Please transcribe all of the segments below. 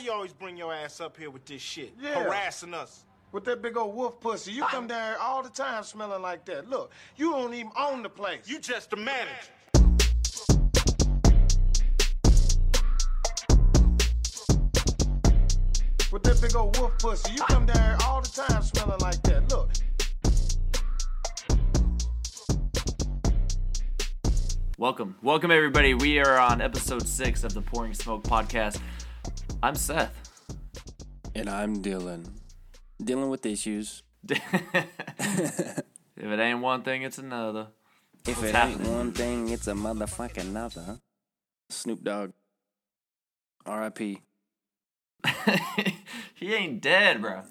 you always bring your ass up here with this shit? Yeah. Harassing us. With that big old wolf pussy, you come down here all the time smelling like that. Look, you don't even own the place. You just the manager. With that big old wolf pussy, you come down here all the time smelling like that. Look. Welcome. Welcome, everybody. We are on episode six of the Pouring Smoke podcast. I'm Seth. And I'm Dylan. Dealing with issues. if it ain't one thing, it's another. If What's it happening? ain't one thing, it's a motherfucking another. Snoop Dogg. R.I.P. he ain't dead, bro.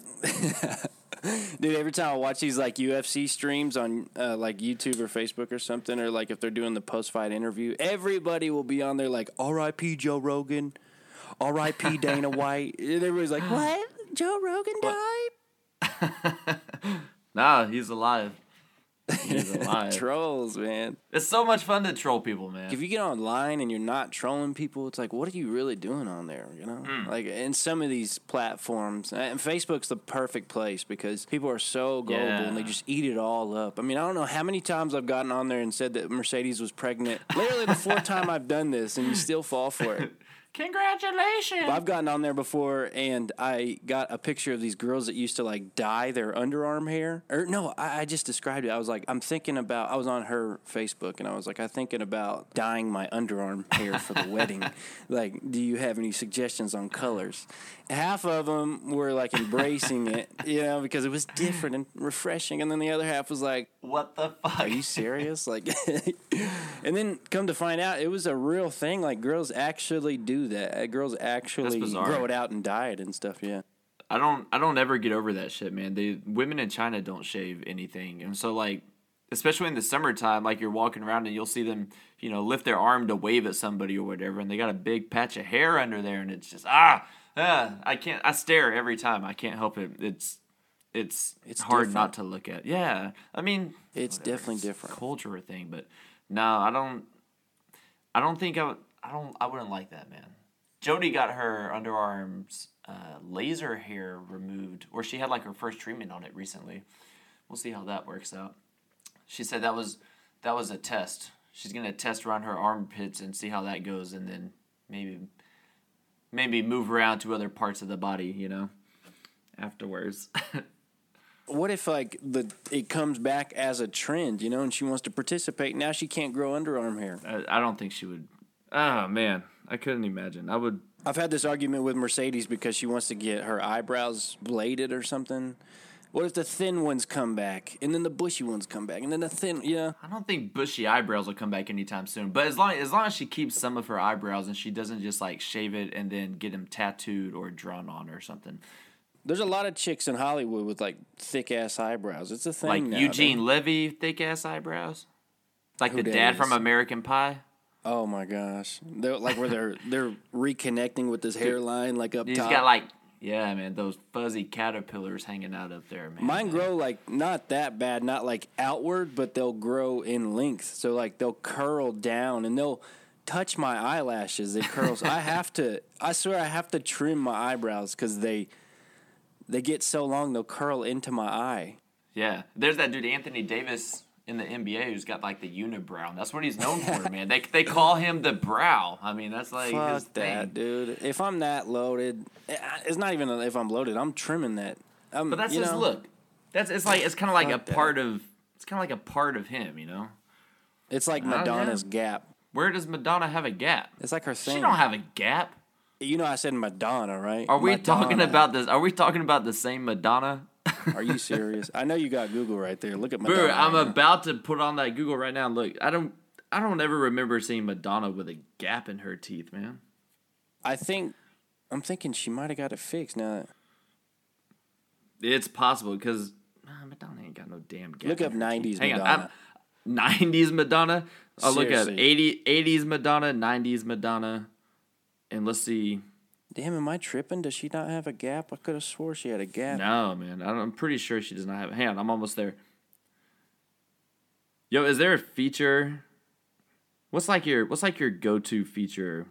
Dude, every time I watch these like UFC streams on uh, like YouTube or Facebook or something, or like if they're doing the post fight interview, everybody will be on there like R.I.P. Joe Rogan, R.I.P. Dana White. And everybody's like, what? Joe Rogan died? Nah, he's alive. He's alive. Trolls, man. it's so much fun to troll people, man. If you get online and you're not trolling people, it's like, what are you really doing on there? You know, Hmm. like in some of these platforms, and Facebook's the perfect place because people are so gullible and they just eat it all up. I mean, I don't know how many times I've gotten on there and said that Mercedes was pregnant. Literally the fourth time I've done this, and you still fall for it. Congratulations. I've gotten on there before, and I got a picture of these girls that used to like dye their underarm hair. Or no, I, I just described it. I was like, I'm thinking about. I was on her Facebook, and I was like, I'm thinking about dyeing my underarm hair for the wedding. Like, do you have any suggestions on colors? Half of them were like embracing it, you know, because it was different and refreshing, and then the other half was like, what the fuck? are you serious? Like, and then come to find out, it was a real thing. Like, girls actually do that. Uh, Girls actually grow it out and dye it and stuff. Yeah. I don't I don't ever get over that shit, man. The women in China don't shave anything. And so like especially in the summertime, like you're walking around and you'll see them, you know, lift their arm to wave at somebody or whatever, and they got a big patch of hair under there and it's just ah, ah I can't I stare every time. I can't help it. It's it's It's hard different. not to look at. Yeah. I mean It's whatever, definitely it's different. Culture thing, but no, I don't I don't think I would I don't I wouldn't like that, man. Jody got her underarms uh, laser hair removed, or she had like her first treatment on it recently. We'll see how that works out. She said that was that was a test. She's gonna test around her armpits and see how that goes, and then maybe maybe move around to other parts of the body, you know, afterwards. What if like the it comes back as a trend, you know, and she wants to participate? Now she can't grow underarm hair. I, I don't think she would. Oh man, I couldn't imagine. I would. I've had this argument with Mercedes because she wants to get her eyebrows bladed or something. What if the thin ones come back and then the bushy ones come back and then the thin, yeah. I don't think bushy eyebrows will come back anytime soon. But as long as long as she keeps some of her eyebrows and she doesn't just like shave it and then get them tattooed or drawn on or something, There's a lot of chicks in Hollywood with like thick ass eyebrows. It's a thing. like now, Eugene Levy, thick ass eyebrows, like Who the dad is? from American Pie. Oh my gosh! They're, like where they're they're reconnecting with this hairline, like up He's top. got like yeah, man, those fuzzy caterpillars hanging out up there, man. Mine grow like not that bad, not like outward, but they'll grow in length. So like they'll curl down and they'll touch my eyelashes. It curls. I have to. I swear I have to trim my eyebrows because they they get so long they'll curl into my eye. Yeah, there's that dude Anthony Davis in the NBA who's got like the unibrow. That's what he's known for, man. They they call him the brow. I mean, that's like his Fuck that, thing. dude. If I'm that loaded, eh, it's not even if I'm loaded. I'm trimming that. I'm, But that's you his know, look. That's it's like it's kind of like Fuck a that. part of it's kind of like a part of him, you know. It's like. Madonna's gap. Where does Madonna have a gap? It's like her thing. She don't have a gap. You know, I said Madonna, right? Are we talking about this? Are we talking about the same Madonna? Are you serious? I know you got Google right there. Look at Madonna. Bro, I'm about to put on that Google right now. Look, I don't I don't ever remember seeing Madonna with a gap in her teeth, man. I think I'm thinking she might have got it fixed now. It's possible because Madonna ain't got no damn gap. Look up her 90s teeth. Hang Madonna. on, 90s Madonna. I'll look at Seriously. 80 80s Madonna, 90s Madonna, and let's see. Damn, am I tripping? Does she not have a gap? I could have swore she had a gap. No, man, I'm pretty sure she does not have. A hang on, I'm almost there. Yo, is there a feature? What's like your What's like your go to feature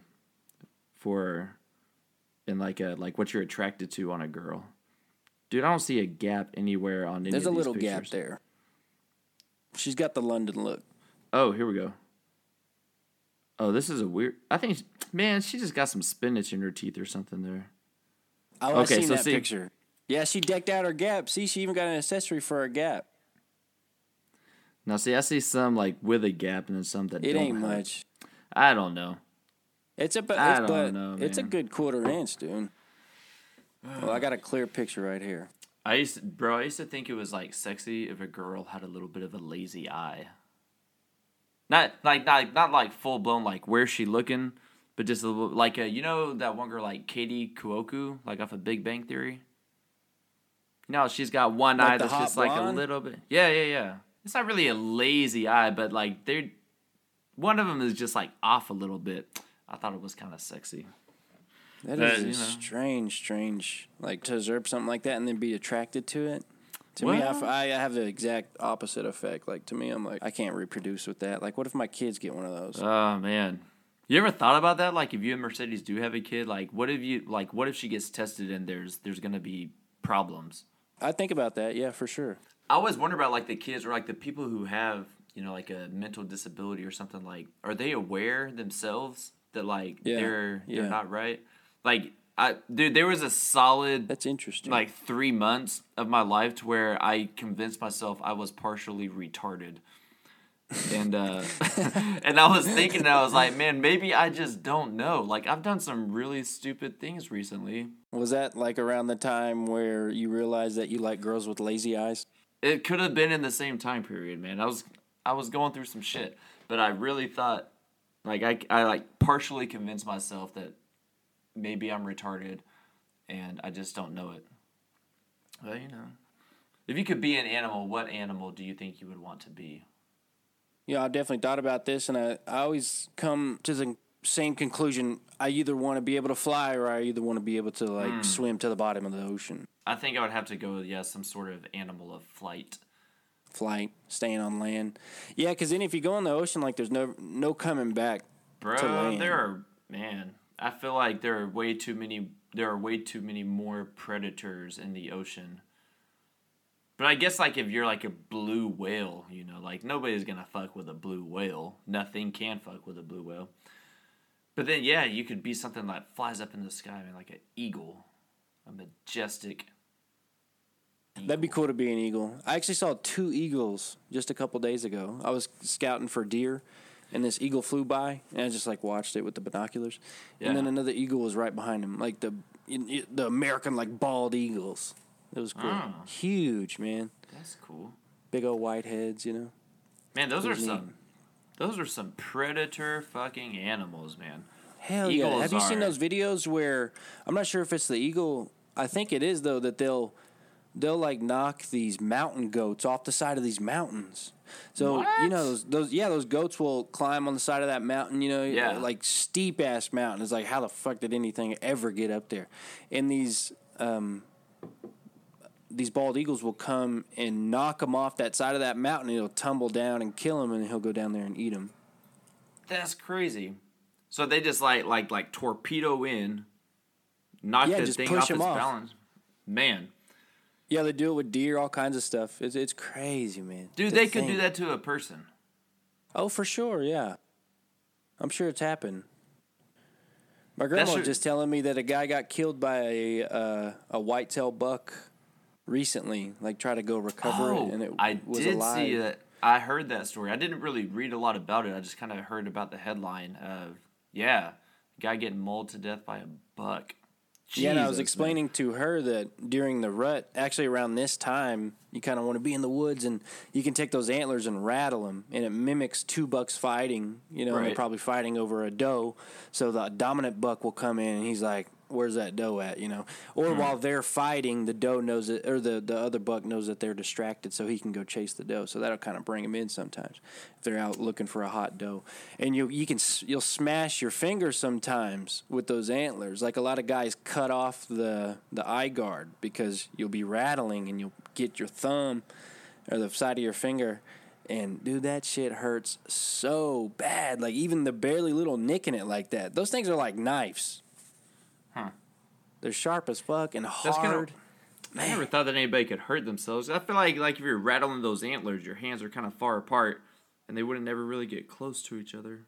for and like a like what you're attracted to on a girl. Dude, I don't see a gap anywhere on any There's a little gap there. She's got the London look. Oh, here we go. Oh, this is a weird. I think, man, she just got some spinach in her teeth or something there. Oh, Okay, I seen so that see- picture. Yeah, she decked out her gap. See, she even got an accessory for her gap. Now, see, I see some like with a gap and then some that It ain't have. much. I don't know. It's a but, I it's, don't but know, it's a good quarter inch, dude. Well, I got a clear picture right here. I used, to, bro, I used to think it was like sexy if a girl had a little bit of a lazy eye. Not like not not like full blown like where's she looking, but just a little like uh you know that one girl like Katie Cuoco like off of Big Bang Theory. No, she's got one Like eye that's just like a little bit. Yeah, yeah, yeah. It's not really a lazy eye, but like they're one of them is just like off a little bit. I thought it was kind of sexy. That But, is you know. strange, strange, like to observe something like that and then be attracted to it. To me, I, f- Well- I have the exact opposite effect. Like to me, I'm like, I can't reproduce with that. Like, what if my kids get one of those? Oh man. You ever thought about that? Like if you and Mercedes do have a kid, like what if you like what if she gets tested and there's there's gonna be problems? I think about that. Yeah, for sure. I always wonder about like the kids or like the people who have, you know, like a mental disability or something like are they aware themselves that like Yeah, they're they're not right? Like I dude, there was a solid That's interesting. like three months of my life to where I convinced myself I was partially retarded. And uh and I was thinking I was like, man, maybe I just don't know. Like I've done some really stupid things recently. was that like around the time where you realized that you like girls with lazy eyes? It could have been in the same time period, man. I was I was going through some shit, but I really thought like I I like partially convinced myself that maybe I'm retarded and I just don't know it. Well, you know. If you could be an animal, what animal do you think you would want to be? Yeah, I definitely thought about this, and I, I always come to the same conclusion. I either want to be able to fly, or I either want to be able to like Hmm. swim to the bottom of the ocean. I think I would have to go with yeah, some sort of animal of flight. flight, staying on land. Yeah, because then if you go in the ocean, like there's no no coming back. Bro, To land. there are man. I feel like there are way too many. There are way too many more predators in the ocean. But I guess like if you're like a blue whale, you know, like nobody's gonna fuck with a blue whale. Nothing can fuck with a blue whale. But then yeah, you could be something that flies up in the sky, man, like an eagle, a majestic. That'd be cool to be an eagle. I actually saw two eagles just a couple days ago. I was scouting for deer, and this eagle flew by, and I just like watched it with the binoculars. And then another eagle was right behind him, like the the American like bald eagles. It was cool, Ah. huge man, That's cool, big old white heads, you know. man. Those are some. Those are some predator fucking animals, man. Hell yeah! Eagles Have you seen those videos where I'm not sure if it's the eagle? I think it is though that they'll they'll like knock these mountain goats off the side of these mountains. So you know those those yeah those goats will climb on the side of that mountain. You know Yeah. like steep ass mountain. It's like how the fuck did anything ever get up there? And these um these bald eagles will come and knock him off that side of that mountain. and It'll tumble down and kill him, and he'll go down there and eat him. That's crazy. So they just like like like torpedo in, knock Yeah, the thing off its off. balance. Man, Yeah, they do it with deer, all kinds of stuff. It's it's crazy, man. dude, they could do that to a person. Oh, for sure, yeah. I'm sure it's happened. My grandma was just telling me that a guy got killed by a uh, a whitetail buck recently. Like, try to go recover Oh, it, and it I was did alive. see that. I heard that story. I didn't really read a lot about it. I just kind of heard about the headline of yeah, a guy getting mauled to death by a buck. Yeah, and I was Jesus, man. explaining to her that during the rut, actually around this time, you kind of want to be in the woods and you can take those antlers and rattle them, and it mimics two bucks fighting. You know, and they're probably fighting over a doe. So the dominant buck will come in and he's like, "Where's that doe at?" You know, or mm-hmm. while they're fighting, the doe knows it, or the the other buck knows that they're distracted, so he can go chase the doe. So that'll kind of bring him in sometimes if they're out looking for a hot doe. And you you can you'll smash your finger sometimes with those antlers. Like a lot of guys cut off the the eye guard because you'll be rattling and you'll get your thumb or the side of your finger. And dude, that shit hurts so bad. Like even the barely little nick in it like that. Those things are like knives. They're sharp as fuck and That's kinda- hard. I never thought that anybody could hurt themselves. I feel like like if you're rattling those antlers, your hands are kind of far apart, and they wouldn't never really get close to each other.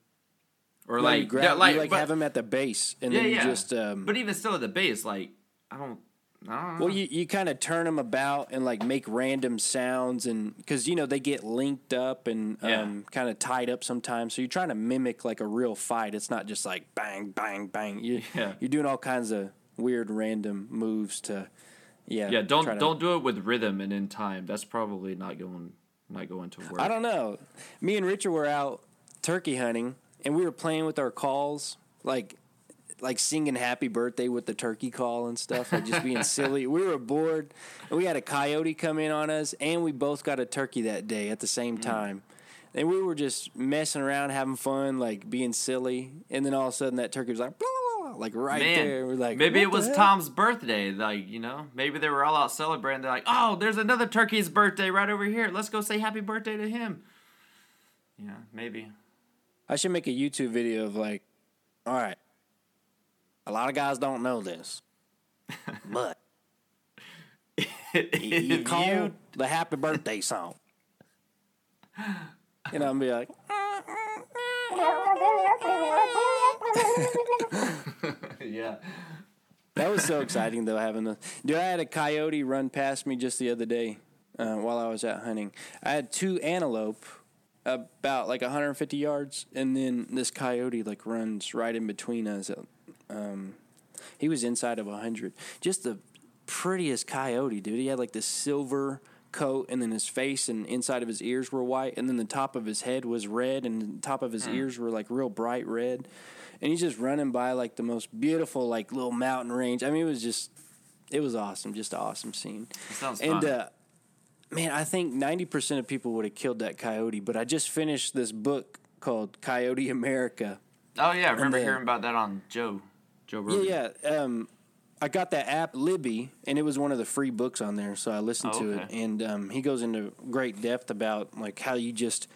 Or No, like, you, grab, yeah, like, you like but- have them at the base, and yeah, then you yeah. just. Um, but even still at the base, like I don't, I don't know. well, you, you kind of turn them about and like make random sounds, and because you know they get linked up and Yeah. um, kind of tied up sometimes. So you're trying to mimic like a real fight. It's not just like bang, bang, bang. You, Yeah. You're doing all kinds of weird random moves to. Yeah. yeah, don't to- don't do it with rhythm and in time. That's probably not going not going to work. I don't know. Me and Richard were out turkey hunting, and we were playing with our calls, like like singing "Happy Birthday" with the turkey call and stuff, like just being silly. We were bored, and we had a coyote come in on us, and we both got a turkey that day at the same Mm. time. And we were just messing around, having fun, like being silly. And then all of a sudden, that turkey was like, like right Man, there. We're like, maybe it was hell?" Tom's birthday. Like you know, maybe they were all out celebrating. They're like, oh, there's another turkey's birthday right over here. Let's go say happy birthday to him. Yeah, maybe. I should make a YouTube video of like, all right, a lot of guys don't know this, but you, you If call you- the happy birthday song. And I'm be like, mm, mm, yeah. that was so exciting though having the. Dude, I had a coyote run past me just the other day uh, while I was out hunting. I had two antelope about like 150 yards, and then this coyote like runs right in between us. Um, he was inside of 100. Just the prettiest coyote, dude. He had like this silver coat, and then his face and inside of his ears were white, and then the top of his head was red, and the top of his ears were like real bright red. And he's just running by like the most beautiful like little mountain range. I mean, it was just, it was awesome, just an awesome scene. Sounds And uh, man, I think ninety percent of people would have killed that coyote. But I just finished this book called Coyote America. oh yeah, I remember hearing about that on Joe. Joe Rogan. Yeah, yeah. Um, I got that app Libby, and it was one of the free books on there, so I listened Oh, to it. And um, he goes into great depth about like how you just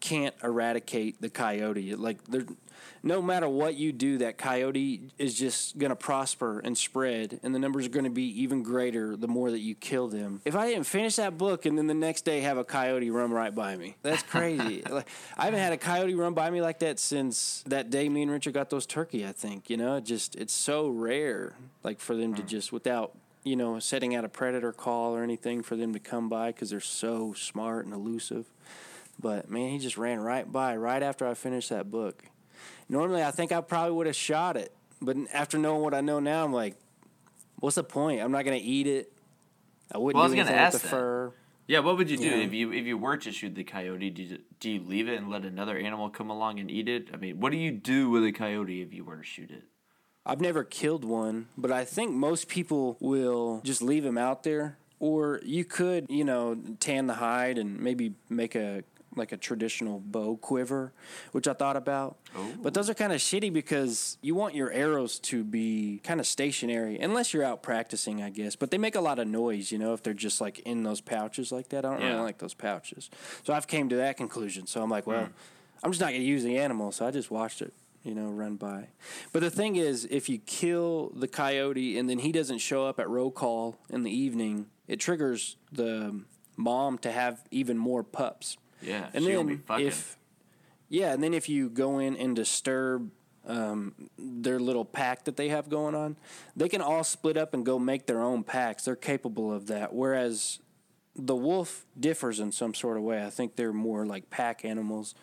can't eradicate the coyote. Like there, no matter what you do, that coyote is just going to prosper and spread, and the numbers are going to be even greater the more that you kill them. If I didn't finish that book and then the next day have a coyote run right by me, that's crazy. like I haven't had a coyote run by me like that since that day me and Richard got those turkey. I think you know, it just it's so rare, like for them to mm. just without you know setting out a predator call or anything for them to come by because they're so smart and elusive. But man, he just ran right by right after I finished that book. Normally, I think I probably would have shot it, but after knowing what I know now, I'm like, what's the point? I'm not gonna eat it. I wouldn't Well, I was gonna ask the that. fur. Yeah, what would you do Yeah. if you if you were to shoot the coyote? Do you, do you leave it and let another animal come along and eat it? I mean, what do you do with a coyote if you were to shoot it? I've never killed one, but I think most people will just leave him out there. Or you could, you know, tan the hide and maybe make a like a traditional bow quiver, which I thought about. But those are kind of shitty because you want your arrows to be kind of stationary, unless you're out practicing, I guess. But they make a lot of noise, you know, if they're just like in those pouches like that. I don't Yeah. really like those pouches. So I've came to that conclusion. So I'm like, well, hmm. I'm just not gonna use the animal. So I just watched it you know, run by. But the thing is, if you kill the coyote and then he doesn't show up at roll call in the evening, it triggers the mom to have even more pups. Yeah, And then if yeah, and then if you go in and disturb um, their little pack that they have going on, they can all split up and go make their own packs. They're capable of that. Whereas the wolf differs in some sort of way. I think they're more like pack animals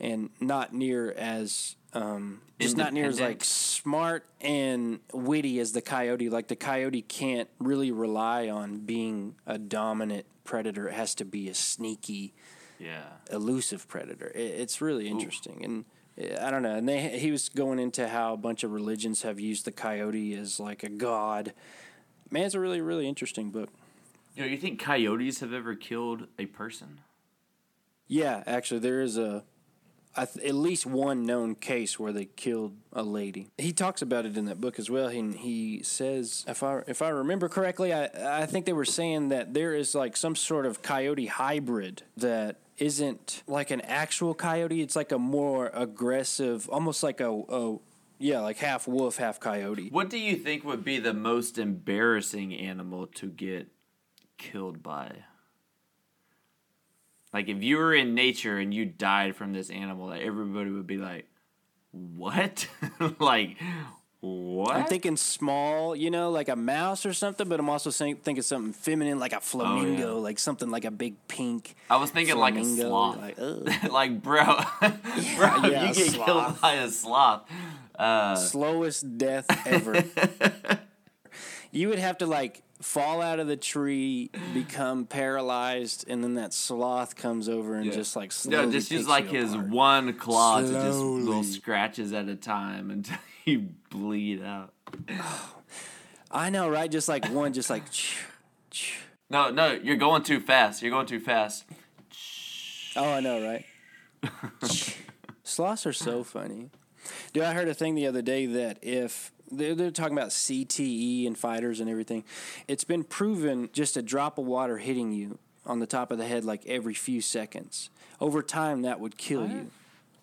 and not near as um, just not near as like smart and witty as the coyote. Like the coyote can't really rely on being a dominant predator. It has to be a sneaky, yeah, elusive predator. It, it's really interesting, and uh, I don't know. And they he was going into how a bunch of religions have used the coyote as like a god. Man, it's a really really interesting book. you know, you think coyotes have ever killed a person? Yeah, actually, there is a, th- at least one known case where they killed a lady. He talks about it in that book as well. He he says, if I if I remember correctly, I I think they were saying that there is like some sort of coyote hybrid that isn't like an actual coyote. It's like a more aggressive, almost like a a, yeah, like half wolf, half coyote. What do you think would be the most embarrassing animal to get killed by? Like if you were in nature and you died from this animal, like everybody would be like, "What?" like, what? I'm thinking small, you know, like a mouse or something, but I'm also saying, thinking something feminine, like a flamingo, like something like a big pink. I was thinking like a sloth. Like. Like, bro, bro, yeah, you get killed by a sloth. Uh, slowest death ever. you would have to like fall out of the tree, become paralyzed, and then that sloth comes over and just like slowly no, just use like his apart. one claw to just little scratches at a time until you bleed out. I know, right? Just like one, just like. No, no, you're going too fast. You're going too fast. Oh, I know, right? Sloths are so funny. Dude, I heard a thing the other day that if they're, they're talking about CTE and fighters and everything, it's been proven just a drop of water hitting you on the top of the head like every few seconds. Over time, that would kill you.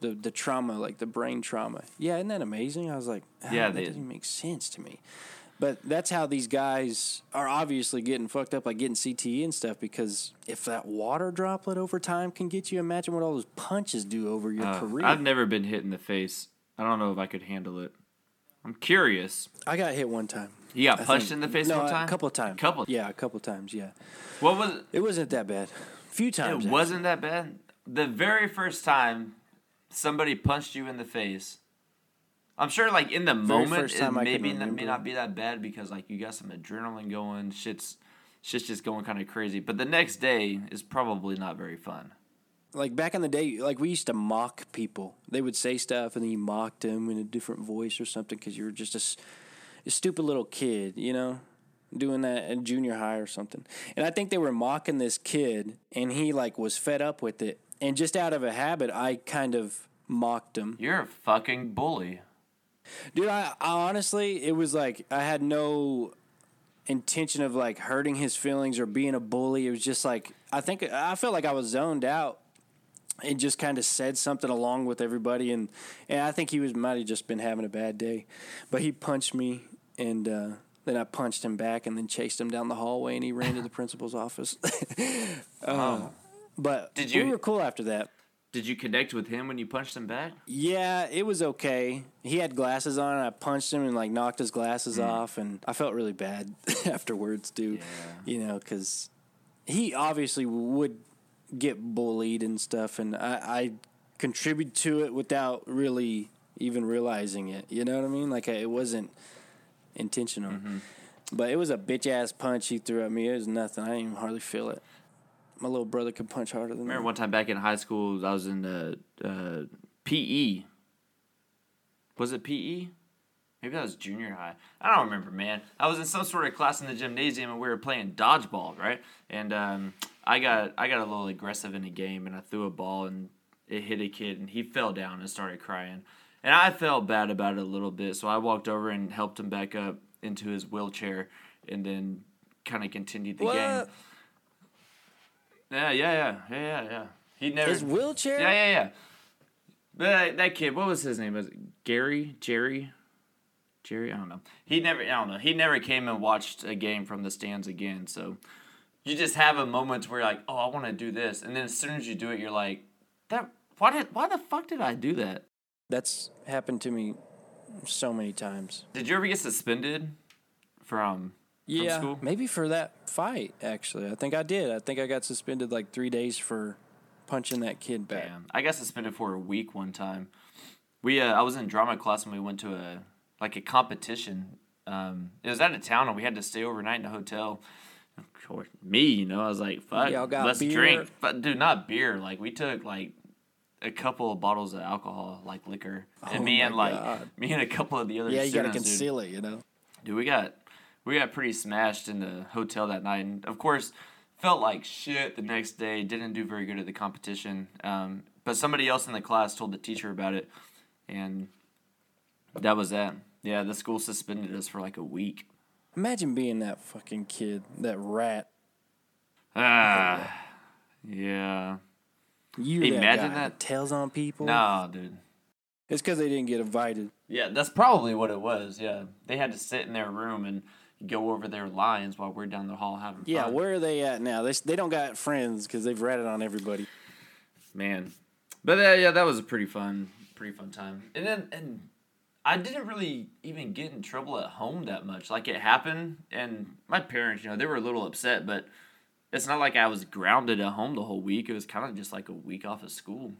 The, the trauma, like the brain trauma. Yeah, isn't that amazing? I was like, ah, Yeah, that they- doesn't make sense to me. But that's how these guys are obviously getting fucked up, like getting CTE and stuff. Because if that water droplet over time can get you, imagine what all those punches do over your Uh, career. I've never been hit in the face. I don't know if I could handle it. I'm curious. I got hit one time. You got I punched think. in the face no, one time? a couple of times. Couple. Yeah, a couple of times. Yeah, What was it wasn't that bad. A few times. It wasn't that bad. The very first time somebody punched you in the face, I'm sure, like in the Very moment, it time I can maybe n- may not be that bad because like you got some adrenaline going, shit's shit's just going kind of crazy. But the next day is probably not very fun. like back in the day, like we used to mock people. They would say stuff, and then you mocked them in a different voice or something because you were just a stupid little kid, you know, doing that in junior high or something. And I think they were mocking this kid, and he like was fed up with it, and just out of a habit, I kind of mocked him. You're a fucking bully. Dude, I, I honestly, it was like I had no intention of like hurting his feelings or being a bully. It was just like I think I felt like I was zoned out and just kind of said something along with everybody, and and I think he was might have just been having a bad day, but he punched me and. uh then I punched him back and then chased him down the hallway and he ran to the principal's office. uh, But Did we you- were cool after that. Did you connect with him when you punched him back? Yeah, it was okay. He had glasses on, and I punched him and like knocked his glasses Mm. off, and I felt really bad afterwards, too. You know, because he obviously would get bullied and stuff, and I, I contribute to it without really even realizing it. You know what I mean? Like it wasn't intentional, Mm-hmm. but it was a bitch ass punch he threw at me. It was nothing. I didn't even hardly feel it. My little brother could punch harder than remember me. one time back in high school, I was in uh, uh, PE. Was it PE? Maybe that was junior high. I don't remember, man. I was in some sort of class in the gymnasium and we were playing dodgeball, right? And um, I got I got a little aggressive in the game and I threw a ball and it hit a kid and he fell down and started crying. And I felt bad about it a little bit, so I walked over and helped him back up into his wheelchair and then kind of continued the game. Yeah, yeah, yeah, yeah, yeah, yeah. He never. His wheelchair? Yeah, yeah, yeah. But that, that kid, what was his name? Was it Gary? Jerry? Jerry? I don't know. He never. I don't know. He never came and watched a game from the stands again. So you just have a moment where you're like, oh, I want to do this, and then as soon as you do it, you're like, that. Why did? Why the fuck did I do that? That's happened to me so many times. Did you ever get suspended from? Yeah, school? maybe for that fight. Actually, I think I did. I think I got suspended like three days for punching that kid back. Damn. I got suspended for a week one time. We uh, I was in drama class and we went to a like a competition. Um, it was out of town and we had to stay overnight in a hotel. Of course, me, you know, I was like, "Fuck, Y'all got let's beer? drink." But dude, not beer. Like we took like a couple of bottles of alcohol, like liquor, and Oh me and like God. me and a couple of the other Yeah, you gotta students, dude. conceal it. You know. Dude, we got we got pretty smashed in the hotel that night, and of course, felt like shit the next day. Didn't do very good at the competition. Um, but somebody else in the class told the teacher about it, and that was that. Yeah, the school suspended us for like a week. Imagine being that fucking kid, that rat. Ah, yeah. You Imagine that, that. tells on people. No, dude. It's because they didn't get invited. Yeah, that's probably what it was. Yeah, they had to sit in their room and go over their lines while we're down the hall having Yeah, fun. where are they at now? They they don't got friends because they've ratted on everybody. man. But uh, yeah, that was a pretty fun, pretty fun time. And then and I didn't really even get in trouble at home that much. Like it happened, and my parents, you know, they were a little upset, but it's not like I was grounded at home the whole week. It was kind of just like a week off of school.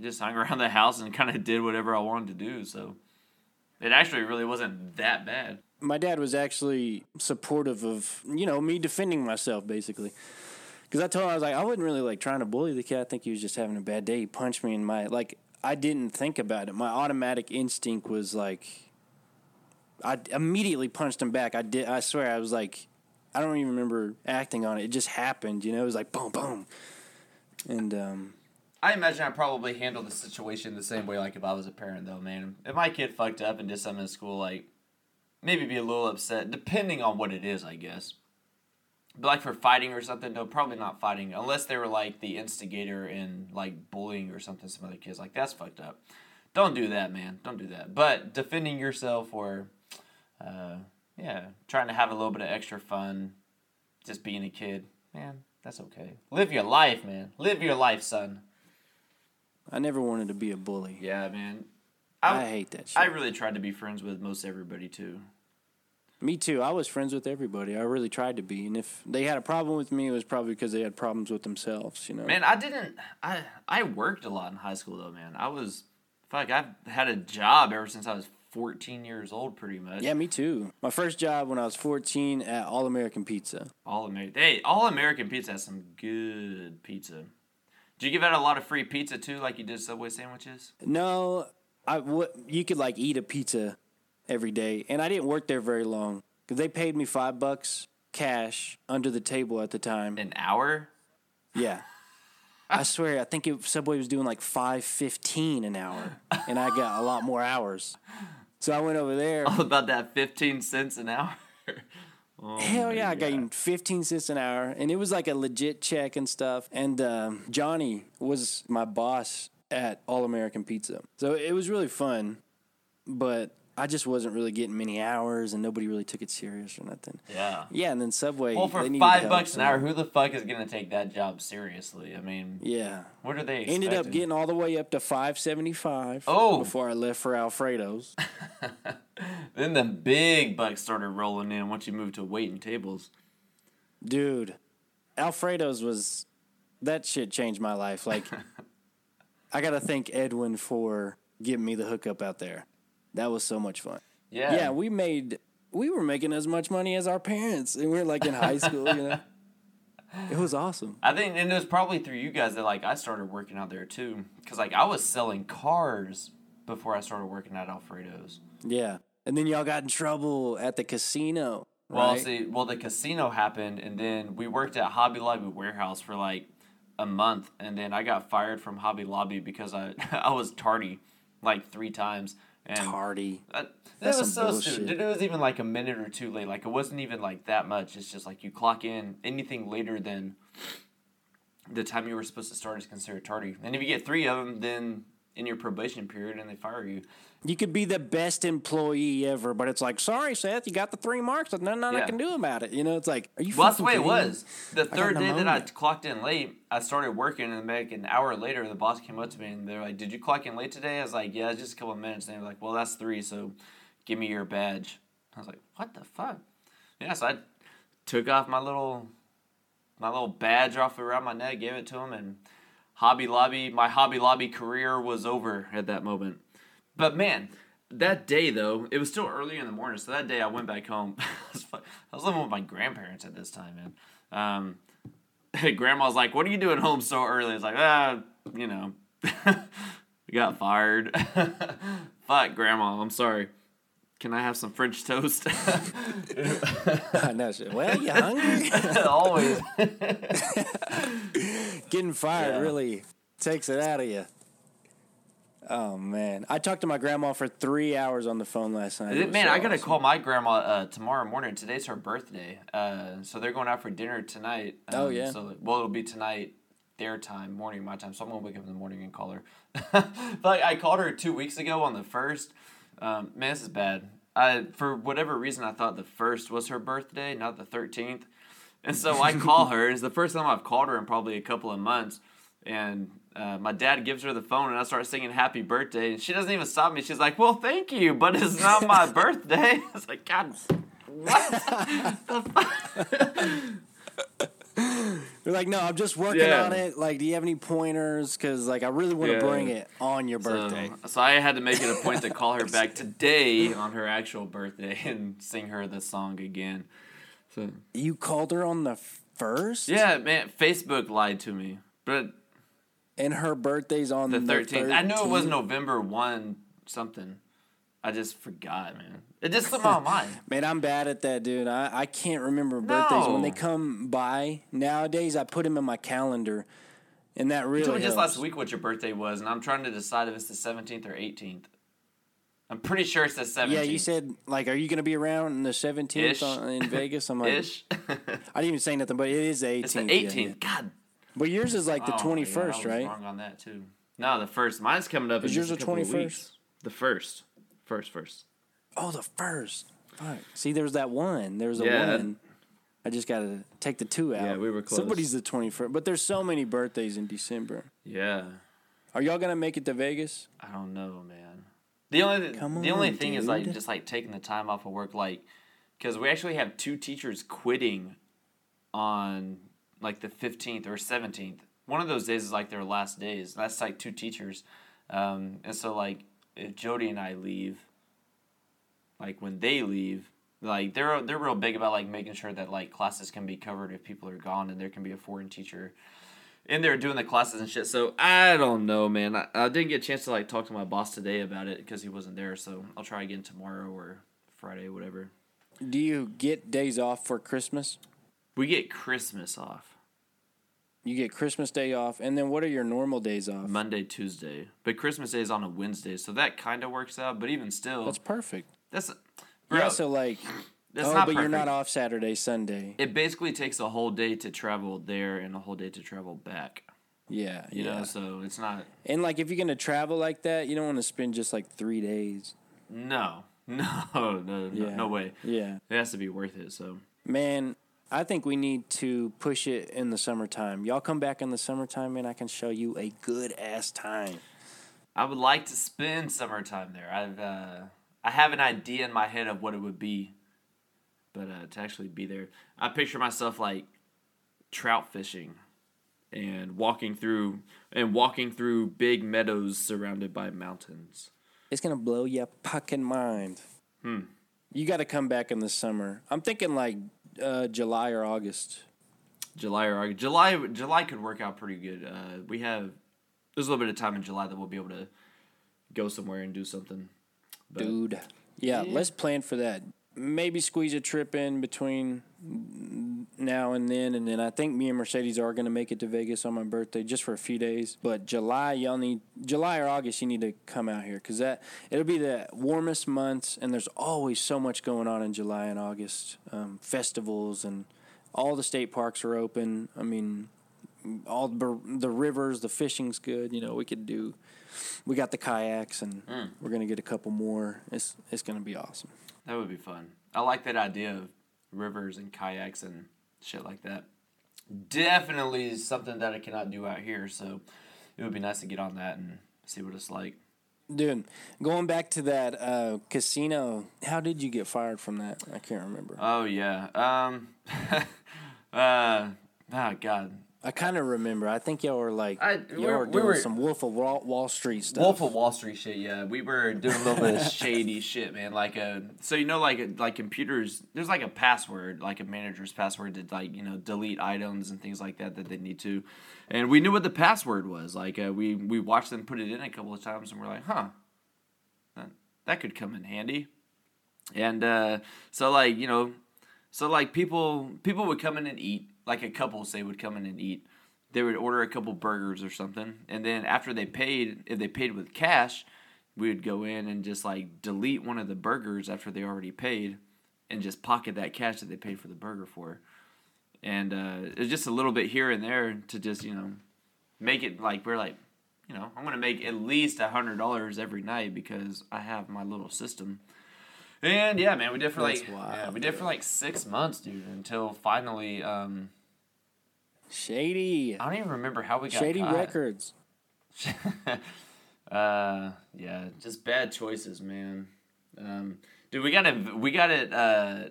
Just hung around the house and kind of did whatever I wanted to do. So it actually really wasn't that bad. My dad was actually supportive of you know me defending myself basically. Because i told him i was like i wasn't really like trying to bully the kid. I think he was just having a bad day. He punched me in my like i didn't think about it. My automatic instinct was like i immediately punched him back. I did i swear i was like i don't even remember acting on it. It just happened you know? It was like boom boom. And um I imagine I probably handled the situation the same way, like if I was a parent, though, man. If my kid fucked up and did something in school, like maybe be a little upset, depending on what it is, I guess. But like for fighting or something, no, probably not fighting, unless they were like the instigator in like bullying or something. Some other kids, like that's fucked up. Don't do that, man. Don't do that. But defending yourself or, uh, yeah, trying to have a little bit of extra fun, just being a kid, man, that's okay. Live your life, man. Live your life, son. i never wanted to be a bully Yeah, man. I, hate that shit I really tried to be friends with most everybody too. Me too. I was friends with everybody. I really tried to be, and if they had a problem with me, it was probably because they had problems with themselves. You know. Man, I didn't. I I worked a lot in high school though, man. I was fuck. I've had a job ever since I was fourteen years old, pretty much. Yeah, me too. My first job when I was 14 at All American Pizza. All American. Hey, All American Pizza has some good pizza. Did you give out a lot of free pizza too, like you did Subway sandwiches? No, I what you could like eat a pizza every day, and I didn't work there very long because they paid me five bucks cash under the table at the time. An hour? Yeah. I swear, I think it, Subway was doing like five fifteen an hour, and I got a lot more hours. So I went over there. All about that fifteen cents an hour. Oh Hell yeah, I got God. 15 cents an hour. And it was like a legit check and stuff. And um, Johnny was my boss at All American Pizza. So it was really fun, but I just wasn't really getting many hours and nobody really took it serious or nothing. Yeah. Yeah, and then Subway. Well, for five bucks an hour, who the fuck is gonna take that job seriously? I mean, Yeah. what are they? Ended up getting all the way up to 575 Oh. before I left for Alfredo's. Then the big bucks started rolling in once you moved to waiting tables. Dude, Alfredo's was that shit changed my life. Like, I gotta thank Edwin for giving me the hookup out there. That was so much fun. Yeah. Yeah, we made we were making as much money as our parents, and we were like in high school. You know, it was awesome. I think, and it was probably through you guys that like I started working out there too, because like I was selling cars before I started working at Alfredo's. Yeah, and then y'all got in trouble at the casino. Well, right? see, well the casino happened, and then we worked at Hobby Lobby warehouse for like a month, and then I got fired from Hobby Lobby because I I was tardy like three times. And Tardy. Uh, That's it was so bullshit. stupid. It was even like a minute or two late. Like it wasn't even like that much. It's just like you clock in anything later than the time you were supposed to start is considered tardy. And if you get three of them, then in your probation period, and they fire you. You could be the best employee ever, but it's like, sorry, Seth, you got the three marks. There's nothing I can do about it. You know, it's like, are you? Well, that's the way it was. The third day that I clocked in late, I started working, and like an hour later, the boss came up to me and they're like, "Did you clock in late today?" I was like, "Yeah, just a couple of minutes." And they were like, "Well, that's three, so give me your badge." I was like, "What the fuck?" Yeah, so I took off my little my little badge off around my neck, gave it to him, and Hobby Lobby, my Hobby Lobby career was over at that moment. But man, that day though, it was still early in the morning. So that day I went back home. I, was, living with my grandparents at this time, man. Um, grandma's like, "What are you doing home so early?" It's like, ah, you know, we got fired. Fuck, grandma. I'm sorry. Can I have some French toast? I know shit. Well, you hungry? Always. Getting fired Yeah. really takes it out of you. Oh man, I talked to my grandma for three hours on the phone last night. It was Man, so I gotta awesome. call my grandma uh, tomorrow morning. Today's her birthday, uh, so they're going out for dinner tonight. Um, Oh, yeah. So well, it'll be tonight their time, morning my time. So I'm gonna wake up in the morning and call her. but like, I called her two weeks ago on the first. Um, man, this is bad. I for whatever reason I thought the first was her birthday, not the thirteenth. And so I call her. It's the first time I've called her in probably a couple of months. And uh, my dad gives her the phone, and I start singing "Happy Birthday," and she doesn't even stop me. She's like, "Well, thank you, but it's not my birthday." I was like, "God, They're like, no, I'm just working Yeah. on it. Like, do you have any pointers? Because like, I really want to Yeah. bring it on your birthday. So, so I had to make it a point to call her back today on her actual birthday and sing her the song again. So you called her on the first. yeah, man, Facebook lied to me, but And her birthday's on the thirteenth. I knew it was November one something. I just forgot, man. It just slipped my mind. Man, I'm bad at that, dude. I, I can't remember birthdays when they come by. Nowadays, I put them in my calendar, and that You really told me just last week what your birthday was, and I'm trying to decide if it's the seventeenth or eighteenth. I'm pretty sure it's the seventeenth. Yeah, you said like, are you gonna be around on the 17th Ish. in Vegas? I'm like, ish. I didn't even say nothing, but it is the 18th. it's the eighteenth. yeah. God. But yours is like the Oh, 21st, yeah, I was right? Wrong on that too. No, the first. Mine's coming up. Is yours the a couple of 21st? weeks. The first, first, first. Oh, the first. Fuck. See, there was that one. There was a Yeah. one. I just gotta take the two out. Yeah, we were close. Somebody's the 21st, but there's so many birthdays in December. Yeah, Are y'all gonna make it to Vegas? I don't know, man. The only Come the only on, thing is like just like taking the time off of work, like because we actually have two teachers quitting on like the fifteenth or seventeenth. One of those days is like their last days. That's like two teachers, um, and so like if Jody and I leave, like when they leave, like they're they're real big about like making sure that like classes can be covered if people are gone and there can be a foreign teacher in there doing the classes and shit. So I don't know, man. I, I didn't get a chance to like talk to my boss today about it because he wasn't there. So I'll try again tomorrow or Friday, whatever. Do you get days off for Christmas? We get Christmas off You get Christmas Day off, and then what are your normal days off? Monday, Tuesday, but Christmas Day is on a Wednesday, so that kind of works out. But even still, That's perfect. that's bro, yeah, so like, that's oh, not but you're not off Saturday, Sunday. It basically takes a whole day to travel there and a whole day to travel back. Yeah, You yeah. know, so it's not. And like, if you're gonna travel like that, you don't want to spend just like three days. No, no, no, no, Yeah. no way. Yeah, It has to be worth it. So man. I think we need to push it in the summertime. Y'all come back in the summertime, and I can show you a good ass time. I would like to spend summertime there. I've uh, I have an idea in my head of what it would be, but uh, to actually be there, I picture myself like trout fishing, and walking through and walking through big meadows surrounded by mountains. It's gonna blow your fucking mind. Hmm. You got to come back in the summer. I'm thinking like uh, July or August. July or August. July July could work out pretty good. Uh, we have there's a little bit of time in July that we'll be able to go somewhere and do something. But Dude. Yeah, let's plan for that. Maybe squeeze a trip in between now and then, and then I think me and Mercedes are going to make it to Vegas on my birthday just for a few days. But July, y'all need July or August, you need to come out here because that it'll be the warmest months, and there's always so much going on in July and August, um, festivals and all the state parks are open. I mean, all the, the rivers, the fishing's good. You know, we could do. We got the kayaks, and we're gonna get a couple more. It's it's gonna be awesome. That would be fun. I like that idea of rivers and kayaks and shit like that. Definitely something that I cannot do out here, so it would be nice to get on that and see what it's like. Dude, going back to that uh, casino, how did you get fired from that? I can't remember. Oh yeah. Um uh oh god. I kind of remember. I think y'all were like I- y'all we were were- we doing were- some Wolf of Wall, Wall Street stuff. Wolf of Wall Street shit, yeah. We were doing a little bit of shady shit, man. Like a so you know like like computers there's like a password, like a manager's password to like, you know, delete items and things like that that they need to. And we knew what the password was. Like uh, we we watched them put it in a couple of times and we're like, "Huh. That, that could come in handy." And uh so like, you know, so like people people would come in and eat, like a couple say would come in and eat. They would order a couple burgers or something, and then after they paid, if they paid with cash, we would go in and just like delete one of the burgers after they already paid, and just pocket that cash that they paid for the burger for. And uh, it's just a little bit here and there to just you know make it like we're like, you know, I'm gonna make at least a hundred dollars every night because I have my little system. And yeah, man, we did for That's like wild, yeah, we did for like six months, dude, until finally. um Shady. I don't even remember how we got Shady caught. Records. uh, yeah, just bad choices, man. Um, dude, we got it. We got it. Uh,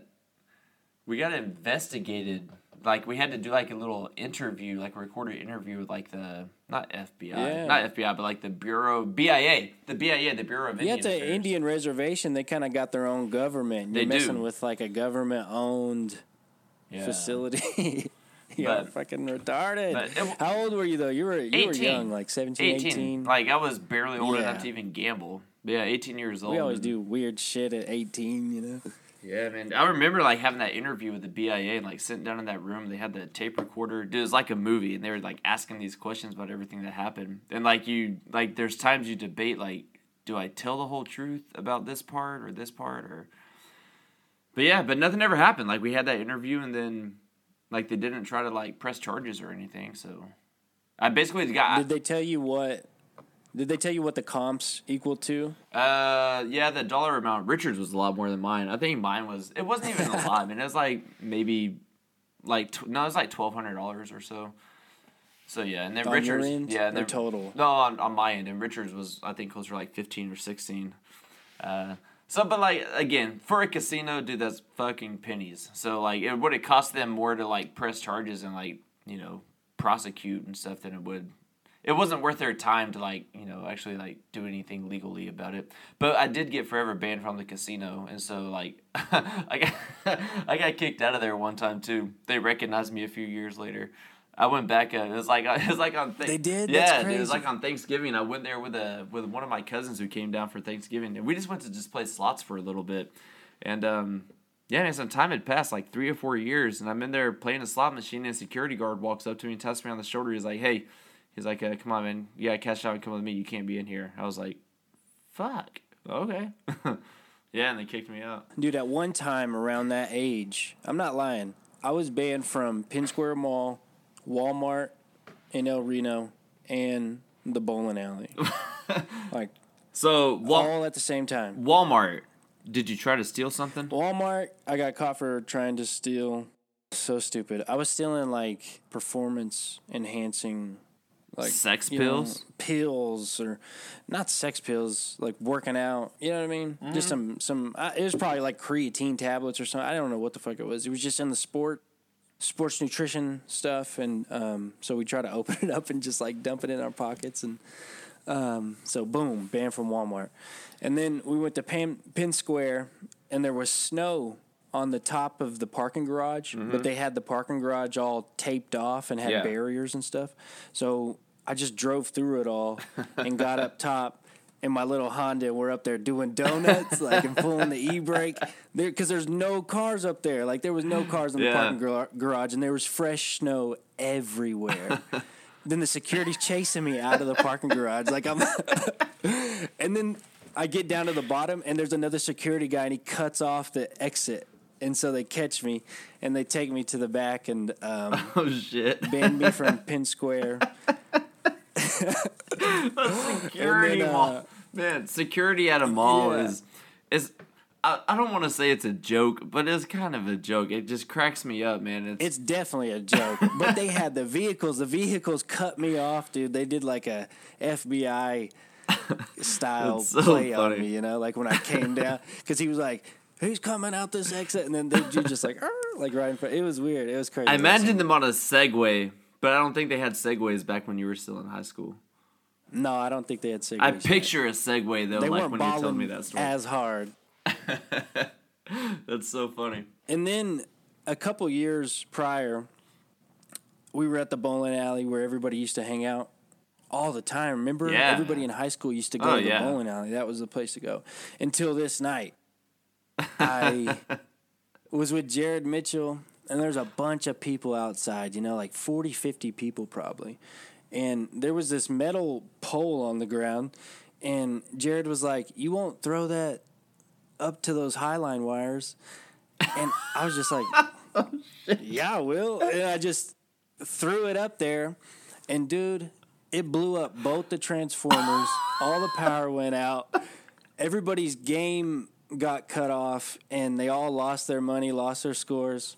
we got investigated. Like we had to do like a little interview, like a recorded interview with like the not FBI, Yeah. not FBI, but like the Bureau BIA, the BIA, the Bureau of Yeah, Indian it's an Indian reservation. They kind of got their own government. You're They do. messing with like a government owned Yeah. facility. But- fucking retarded. it- How old were you though? You were you were 18. young, like 17, 18. 18. Like I was barely old enough to even gamble. But yeah, 18 years old. we always do weird shit at 18, you know. Yeah, man. I remember like having that interview with the BIA and like sitting down in that room. They had the tape recorder. Dude, it was like a movie, and they were like asking these questions about everything that happened. And like you, like there's times you debate like, do I tell the whole truth about this part or this part or? But yeah, but nothing ever happened. Like we had that interview, and then like they didn't try to like press charges or anything. So I basically got. Did they tell you what did they tell you what the comps equal to? Uh, yeah, the dollar amount. Richards was a lot more than mine. I think mine was. It wasn't even a lot. I mean, it was like maybe, like tw- no, it was like twelve hundred dollars or so. So yeah, and then On Richards, end yeah, and then, total? No, on, on my end, and Richards was I think closer to like fifteen or sixteen. Uh, so but like again, for a casino, dude, that's fucking pennies. So like, it would it cost them more to like press charges and like you know prosecute and stuff than it would it wasn't worth their time to like you know actually like do anything legally about it. But i did get forever banned from the casino and so like i got i got kicked out of there one time too. They recognized me a few years later. I went back uh, it was like it was like on th- They did? yeah dude, it was like on thanksgiving. I went there with a with one of my cousins who came down for thanksgiving and we just went to just play slots for a little bit. And um yeah, man, some time had passed, like three or four years, and I'm in there playing a slot machine, and a security guard walks up to me and taps me on the shoulder. He's like, "Hey," he's like, uh, "Come on, man, Yeah, cash out and come with me. You can't be in here." I was like, "Fuck, okay." yeah, and they kicked me out. Dude, at one time around that age, I'm not lying. I was banned from Penn Square Mall, Walmart in El Reno, and the bowling alley. like So, Wal- all at the same time. Walmart, did you try to steal something? Walmart, I got caught for trying to steal. So stupid. I was stealing like performance enhancing, like Sex you know, pills? pills or not sex pills, like working out. You know what I mean? Just some some. Uh, it was probably like creatine tablets or something. I don't know what the fuck it was. It was just in the sport sports nutrition stuff, and um, so we try to open it up and just like dump it in our pockets and. Um, so boom, banned from Walmart, and then we went to Penn, Penn Square, and there was snow on the top of the parking garage, but they had the parking garage all taped off and had Yeah. barriers and stuff. So I just drove through it all and got up top. In my little Honda, we're up there doing donuts, like and pulling the e brake, there because there's no cars up there. Like there was no cars in the Yeah. parking gar- garage, and there was fresh snow everywhere. then the security's chasing me out of the parking garage, like I'm. and then I get down to the bottom, and there's another security guy, and he cuts off the exit, and so they catch me, and they take me to the back and um, Oh shit! ban me from Penn Square. security then, uh, mall, man. Security at a mall Yeah. is is. I, I don't want to say it's a joke, but it's kind of a joke. It just cracks me up, man. It's, It's definitely a joke, but they had the vehicles. The vehicles cut me off, dude. They did like a FBI style so play on me, you know, like when I came down because he was like, "Who's coming out this exit?" And then they do just like, like right in front. It was weird. It was crazy. I imagine them on a Segway, but I don't think they had Segways back when you were still in high school. No, I don't think they had Segways. I yet. picture a Segway though, they like when you're telling me that story. as hard. That's so funny. And then a couple years prior, we were at the bowling alley where everybody used to hang out all the time. Remember, Yeah. everybody in high school used to go Oh, to the yeah. bowling alley. That was the place to go. Until this night, I was with Jared Mitchell, and there's a bunch of people outside. You know, like 40, 50 people probably. And there was this metal pole on the ground, and Jared was like, "You won't throw that up to those highline wires." And I was just like, oh, "Yeah, I will." And I just threw it up there, and dude, it blew up both the transformers. all the power went out. Everybody's game got cut off, and they all lost their money, lost their scores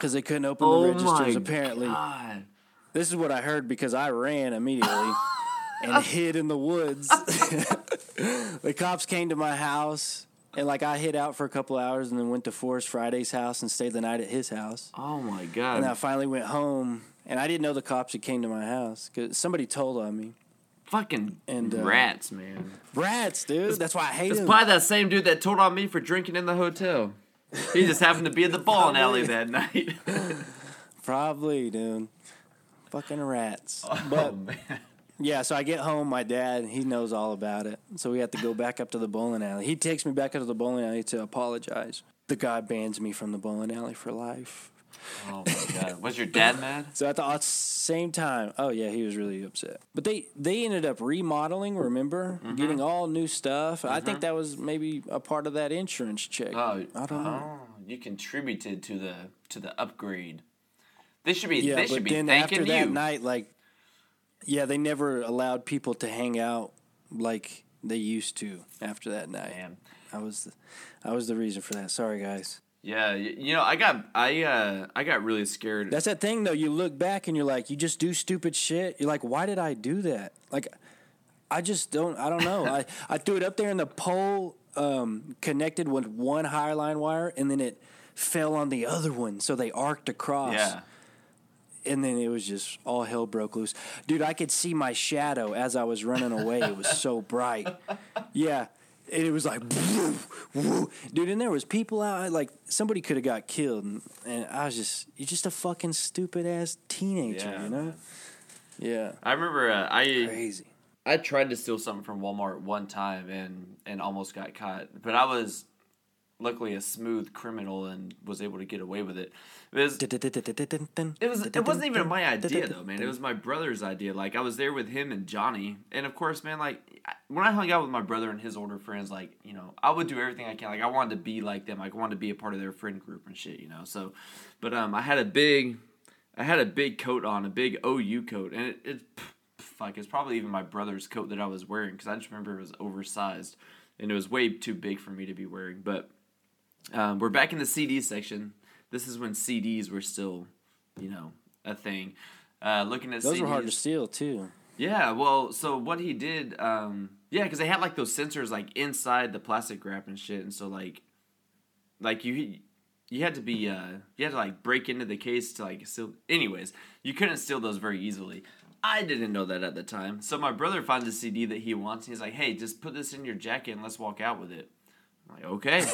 because they couldn't open the registers. Apparently, God. this is what I heard because I ran immediately and hid in the woods. the cops came to my house. And like I hid out for a couple hours and then went to Forrest Friday's house and stayed the night at his house. Oh my god! And. I finally went home, and I didn't know the cops had came to my house because somebody told on me. Fucking And, uh, rats, man. Rats, dude. That's why I hate It's probably that same dude that told on me for drinking in the hotel. He just happened to be at the bowling alley that night. Probably, dude. Fucking rats. oh But man. yeah, so I get home. My dad, he knows all about it. So we have to go back up to the bowling alley. He takes me back up to the bowling alley to apologize. The guy bans me from the bowling alley for life. Oh my god. Was your dad mad? So at the same time, oh yeah, he was really upset. But they they ended up remodeling. Remember, Mm-hmm. getting all new stuff. I think that was maybe a part of that insurance check. Oh, I don't know. Oh, you contributed to the to the upgrade. They should be. Yeah, they but should be then thanking after you. that night, like, yeah, they never allowed people to hang out like they used to after that night. Damn. I was, the, I was the reason for that. Sorry, guys. Yeah, you know, I got I uh I got really scared. That's that thing though. You look back and you're like, you just do stupid shit. You're like, why did I do that? Like, I just don't. I don't know. I I threw it up there and the pole um, connected with one high line wire, and then it fell on the other one, so they arced across. yeah. and then it was just all hell broke loose. Dude, I could see my shadow as I was running away. It was so bright. Yeah. And it was like, woo, woo. dude, and there was people out, like, somebody could have got killed. And, and I was just, you're just a fucking stupid ass teenager, Yeah. you know? Yeah. I remember uh, I Crazy. I tried to steal something from Walmart one time and and almost got caught, but I was luckily a smooth criminal and was able to get away with it. It was it was it wasn't even my idea though, man. It was my brother's idea. Like I was there with him and Johnny, and of course, man, like when I hung out with my brother and his older friends, like you know, I would do everything I can. Like I wanted to be like them. Like I wanted to be a part of their friend group and shit, you know. So, but um, I had a big, I had a big coat on, a big OU coat, and it, it like it's probably even my brother's coat that I was wearing because I just remember it was oversized and it was way too big for me to be wearing. But um, we're back in the CD section. This is when CDs were still, you know, a thing. Uh, looking at Those CDs. were hard to steal, too. Yeah, well, so what he did, um, yeah, because they had like those sensors like inside the plastic wrap and shit, and so like, like you, you had to be, uh, you had to like break into the case to like steal. Anyways, you couldn't steal those very easily. I didn't know that at the time, so my brother finds a CD that he wants. And he's like, "Hey, just put this in your jacket and let's walk out with it." I'm like, "Okay,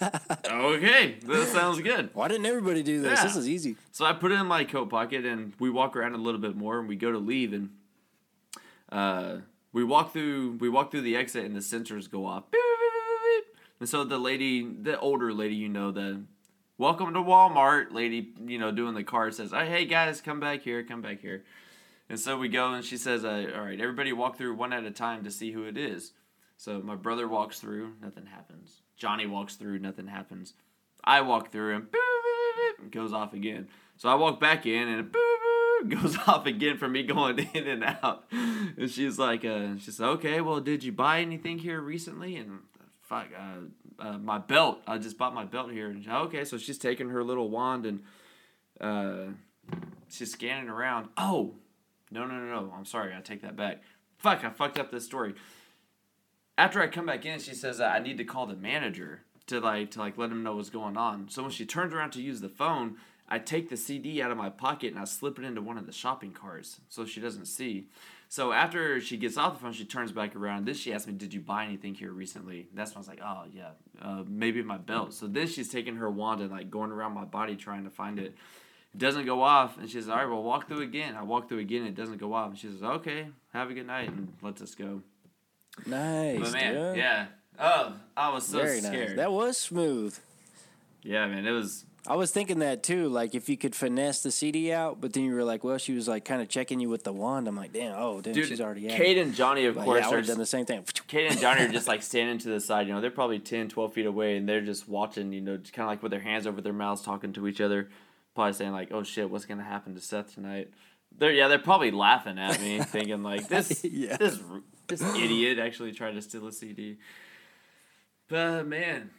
okay, that sounds good." Why didn't everybody do this? Yeah. This is easy. So I put it in my coat pocket and we walk around a little bit more and we go to leave and uh, we walk through we walk through the exit and the sensors go off. And so the lady, the older lady, you know, the welcome to Walmart lady, you know, doing the card says, oh, "Hey guys, come back here, come back here." And so we go and she says, uh, "All right, everybody walk through one at a time to see who it is." So my brother walks through, nothing happens. Johnny walks through, nothing happens. I walk through and goes off again. So I walk back in and goes off again for me going in and out. And she's like, uh, she said, okay, well, did you buy anything here recently? And fuck, uh, uh, my belt. I just bought my belt here. And she, okay, so she's taking her little wand and uh, she's scanning around. Oh, no, no, no, no. I'm sorry. I take that back. Fuck, I fucked up this story after I come back in, she says I need to call the manager to like to like let him know what's going on. So when she turns around to use the phone, I take the CD out of my pocket and I slip it into one of the shopping carts so she doesn't see. So after she gets off the phone, she turns back around. Then she asks me, "Did you buy anything here recently?" That's when I was like, "Oh yeah, uh, maybe my belt." So then she's taking her wand and like going around my body trying to find it. It doesn't go off, and she says, "All right, well, walk through again." I walk through again, and it doesn't go off. And she says, "Okay, have a good night," and lets us go. Nice. But man, dude. yeah. Oh, I was so Very scared. nice. That was smooth. yeah, man, it was. I was thinking that too. Like if you could finesse the CD out, but then you were like, well, she was like kind of checking you with the wand. I'm like, damn, oh, damn, Dude, she's already out. Kate and Johnny, of Like, course, yeah, are done just, the same thing. Kate and Johnny are just like standing to the side. You know, they're probably 10, 12 feet away, and they're just watching. You know, kind of like with their hands over their mouths, talking to each other, probably saying like, "Oh shit, what's gonna happen to Seth tonight?" They're yeah, they're probably laughing at me, thinking like this Yeah. this this idiot actually tried to steal a CD. But man,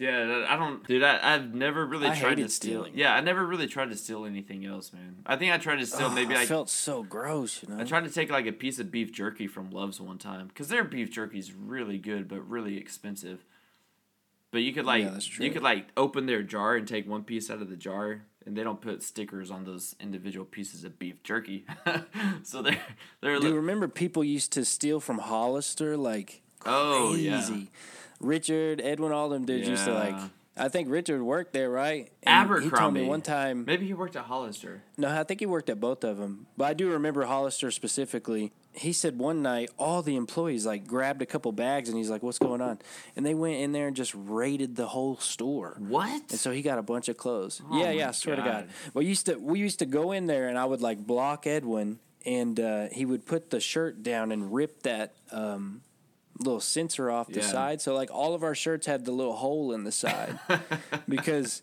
yeah, I don't, dude. I, I've never really I tried to steal. stealing. Yeah, I never really tried to steal anything else, man. I think I tried to steal maybe I like felt so gross, you know. I tried to take like a piece of beef jerky from Love's one time because their beef jerky is really good but really expensive. But you could like Yeah, you could like open their jar and take one piece out of the jar, and they don't put stickers on those individual pieces of beef jerky. so they're they're Do you remember people used to steal from Hollister like Oh, yeah. Richard, Edwin, all them dudes used to like. I think Richard worked there, right? And He told Abercrombie. me one time. maybe he worked at Hollister. No, I think he worked at both of them. But I do remember Hollister specifically. He said one night all the employees like grabbed a couple bags and he's like, "What's going on?" And they went in there and just raided the whole store. What? And so he got a bunch of clothes. Oh yeah, yeah, I swear to God. God. Well, used to we used to go in there and I would like block Edwin and uh, he would put the shirt down and rip that um, little sensor off the Yeah. side. So like all of our shirts had the little hole in the side because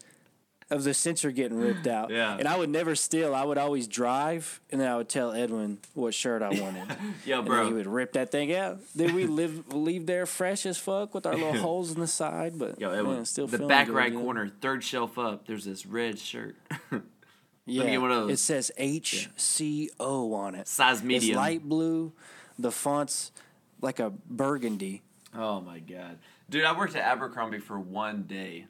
of the sensor getting ripped out. Yeah. And I would never steal. I would always drive and then I would tell Edwin what shirt I wanted. Yo, And then he would rip that thing out. Then we live leave there fresh as fuck with our little holes in the side, but Yo, man, Edwin, still the back good, right corner, third shelf up. There's this red shirt, Yeah, get one of those. it says HCO on it. size It's medium. light blue. The font's like a burgundy. Oh my god, dude! I worked at Abercrombie for one day.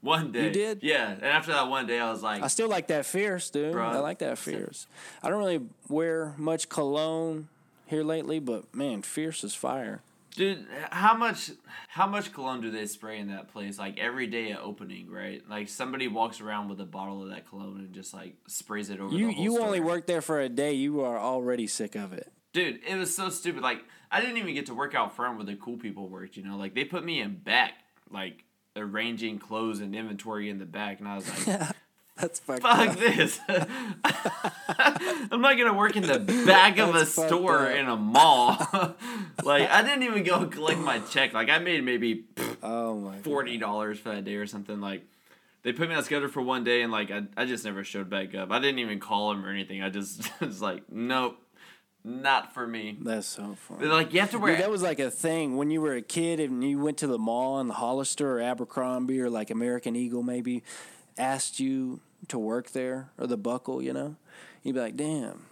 One day. You did? Yeah, and after that one day, I was like, I still like that fierce, dude. Bruh. I like that fierce. I don't really wear much cologne here lately, but man, fierce is fire. Dude, how much how much cologne do they spray in that place? Like every day at opening, right? Like somebody walks around with a bottle of that cologne and just like sprays it over You the whole you only store. worked there for a day. You are already sick of it. Dude, it was so stupid. Like I didn't even get to work out front where the cool people worked, you know? Like they put me in back, like arranging clothes and inventory in the back and I was like, That's fucked fuck up. this. I'm not gonna work in the back of a store up. in a mall. like I didn't even go collect my check. Like I made maybe Oh my. forty dollars for that day or something. Like they put me on schedule for one day and like I, I just never showed back up. I didn't even call them or anything. I just was like, nope, not for me. That's so funny. They're like, you have to wear. Dude, that was like a thing when you were a kid and you went to the mall and the Hollister or Abercrombie or like American Eagle maybe asked you to work there or the Buckle, you know, you'd be like, "Damn,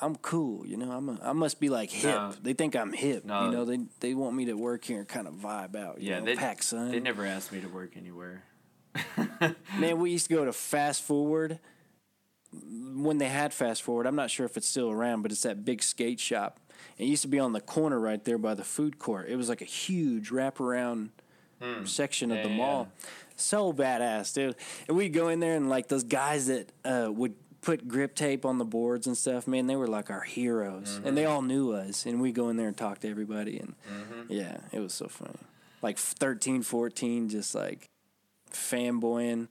I'm cool," you know. I'm a, I must be like hip. No. They think I'm hip, No. you know. They they want me to work here and kind of vibe out. You yeah, know, they pack son. They never asked me to work anywhere. Man, we used to go to Fast Forward when they had Fast Forward. I'm not sure if it's still around, but it's that big skate shop. It used to be on the corner right there by the food court. It was like a huge wraparound section of the Hmm. Yeah, mall. So badass, dude. And we'd go in there and like those guys that uh, would put grip tape on the boards and stuff, man, they were like our heroes. And they Mm-hmm. all knew us. And we'd go in there and talk to everybody. And yeah, it was so funny. Like 13, 14, just like fanboying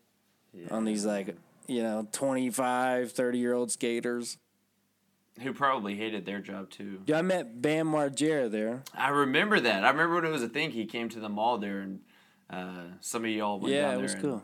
on these like you know 25 30 year old skaters Who probably hated their job too. yeah i met bam margera there I remember that. I remember when it was a thing. He came to the mall there, and uh, some of y'all went yeah down it was cool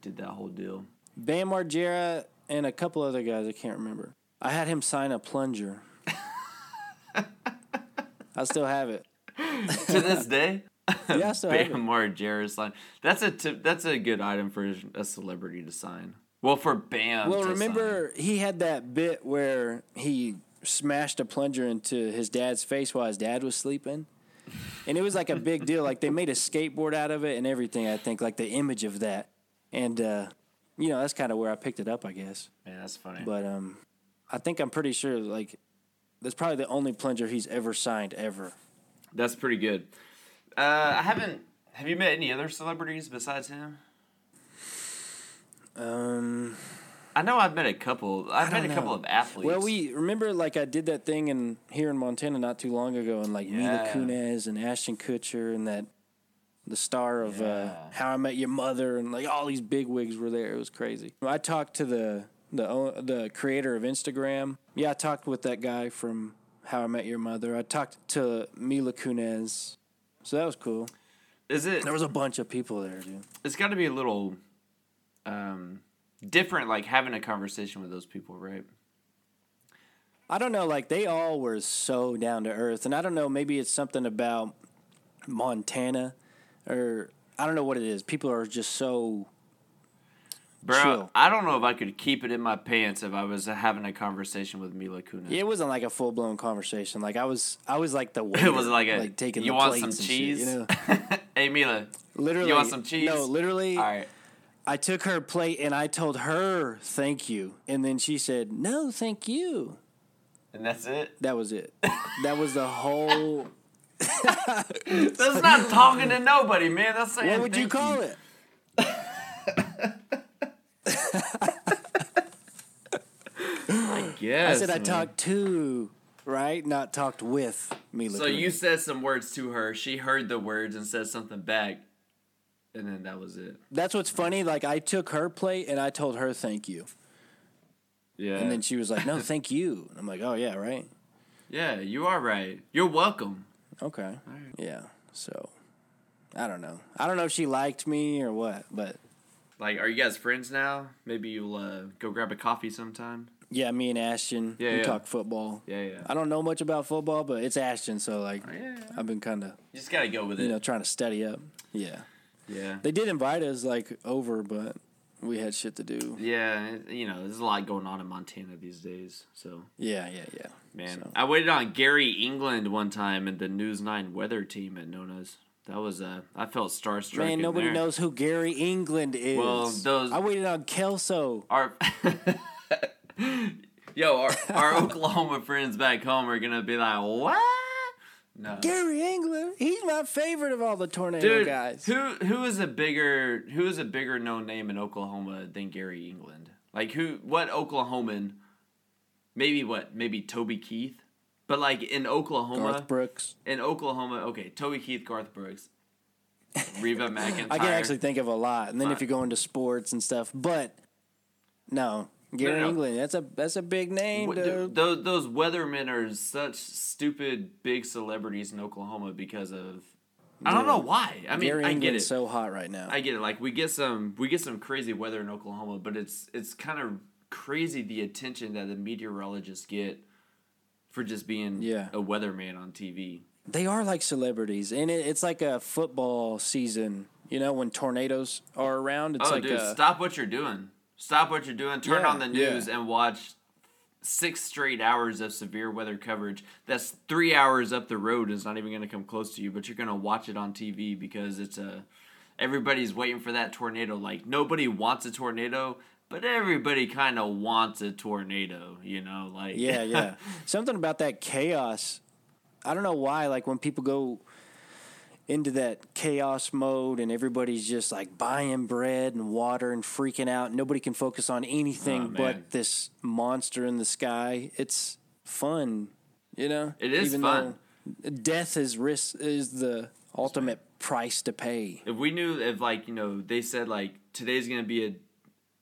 did that whole deal. bam margera and a couple other guys i can't remember i had him sign a plunger i still have it to this day. yeah i still have it Bam Margera sign. That's a tip, that's a good item for a celebrity to sign. Well, for Bam. well to remember he had that bit where he smashed a plunger into his dad's face while his dad was sleeping and it was like a big deal like they made a skateboard out of it and everything i think like the image of that and uh you know that's kind of where i picked it up i guess Yeah, that's funny. but um i think i'm pretty sure like that's probably the only plunger he's ever signed ever That's pretty good. Uh, I haven't. Have you met any other celebrities besides him? Um I know I've met a couple. I've met a don't couple of athletes. well we remember like i did that thing in here in montana not too long ago and like mila kunis and ashton kutcher and that the star of uh, how i met your mother and like all these big wigs were there. It was crazy. I talked to the the the creator of instagram. Yeah i talked with that guy from how i met your mother. I talked to mila kunis so that was cool. Is it? there was a bunch of people there dude. It's got to be a little um, different, like having a conversation with those people, right? I don't know, like they all were so down to earth, and I don't know, maybe it's something about Montana, or I don't know what it is. People are just so Bro, Chill. I don't know if I could keep it in my pants if I was having a conversation with Mila Kunis. It wasn't like a full blown conversation. Like I was, I was like the waiter, it was like a like taking you want some and shit, cheese? you know, hey Mila, literally. you want some cheese? No, literally. All right. I took her plate and I told her thank you, and then she said no, thank you. And that's it. That was it. that was the whole. That's not talking to nobody, man. That's saying What would you thank call it? I guess. I said I man. talked to, right? Not talked with me. So you said some words to her. She heard the words and said something back, and then that was it. That's what's funny. Like I took her plate and I told her thank you, Yeah. and then she was like, "No, thank you." And I'm like, "Oh yeah, right, yeah, you are right. You're welcome. okay, yeah." So I don't know. I don't know if she liked me or what, but Like, are you guys friends now? Maybe you'll uh, go grab a coffee sometime. yeah, me and Ashton Yeah, we yeah. talk football. Yeah, yeah. I don't know much about football, but it's Ashton, so like Oh, yeah, yeah. I've been kind of You just gotta go with it. you know trying to study up. Yeah, yeah. they did invite us like over, but we had shit to do. Yeah, you know, there's a lot going on in Montana these days. So, Yeah, yeah, yeah. man, So- I waited on Gary England one time in the News Nine weather team at Nonna's. That was uh, I felt starstruck. Man, nobody there. knows who Gary England is. Well, those- I waited on Kelso. Our yo, our, our Oklahoma friends back home are gonna be like, what? No, Gary England, he's my favorite of all the tornado dude. guys. Who who is a bigger who is a bigger known name in Oklahoma than Gary England? Like who? What Oklahoman? Maybe what? Maybe Toby Keith. But like in Oklahoma, Garth Brooks. in Oklahoma, okay, Toby Keith, Garth Brooks, Reba McEntire. I can actually think of a lot. And then if you go into sports and stuff, but no, Gary no. England. That's a that's a big name, th- dude. those those weathermen are such stupid big celebrities in Oklahoma because of I don't know why. I mean, Gary I get it. so hot right now. I get it. Like we get some we get some crazy weather in Oklahoma, but it's it's kind of crazy the attention that the meteorologists get for just being Yeah. a weatherman on TV. they are like celebrities, and it, it's like a football season. You know, when tornadoes are around, it's oh, like dude, a, stop what you're doing. Stop what you're doing. Turn Yeah, on the news yeah. and watch six straight hours of severe weather coverage. That's three hours up the road. Is not even going to come close to you, but you're going to watch it on TV because it's a. Everybody's waiting for that tornado. Like nobody wants a tornado, but everybody kind of wants a tornado. You know, like Yeah, yeah. Something about that chaos. I don't know why. Like when people go into that chaos mode and everybody's just like buying bread and water and freaking out. Nobody can focus on anything Oh, but this monster in the sky. It's fun, you know. It is Even fun. Death is risk is the ultimate price to pay. if we knew if like you know they said like today's gonna be a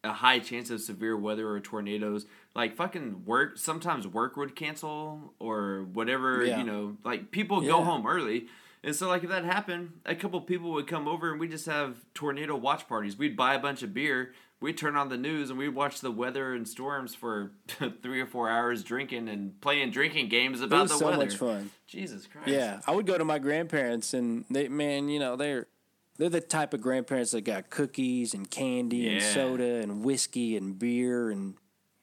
a high chance of severe weather or tornadoes like fucking work sometimes work would cancel or whatever Yeah. you know like people go home early and so like if that happened a couple people would come over and we just have tornado watch parties. We'd buy a bunch of beer we'd turn on the news and we'd watch the weather and storms for three or four hours drinking and playing drinking games It about was the so weather. much fun. jesus christ. Yeah, I would go to my grandparents, and they, man, you know, they're they're the type of grandparents that got cookies and candy and soda and whiskey and beer and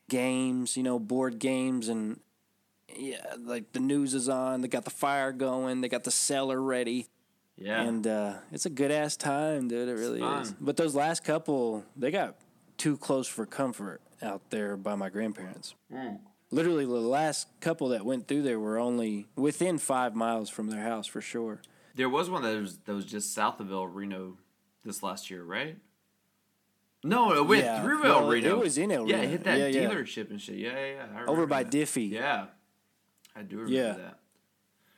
games, you know, board games and yeah, like the news is on. They got the fire going. They got the cellar ready, yeah and uh, it's a good ass time, dude. It really is. But those last couple, they got too close for comfort out there by my grandparents. Mm. Literally, the last couple that went through there were only within five miles from their house for sure. There was one that was that was just south of El Reno this last year, right? No, it went Yeah, through well, El Reno. it was in El Reno. Yeah, it hit that Yeah, yeah. dealership and shit. Yeah, yeah, yeah. Over by that. Diffie. Yeah, I do remember Yeah. that.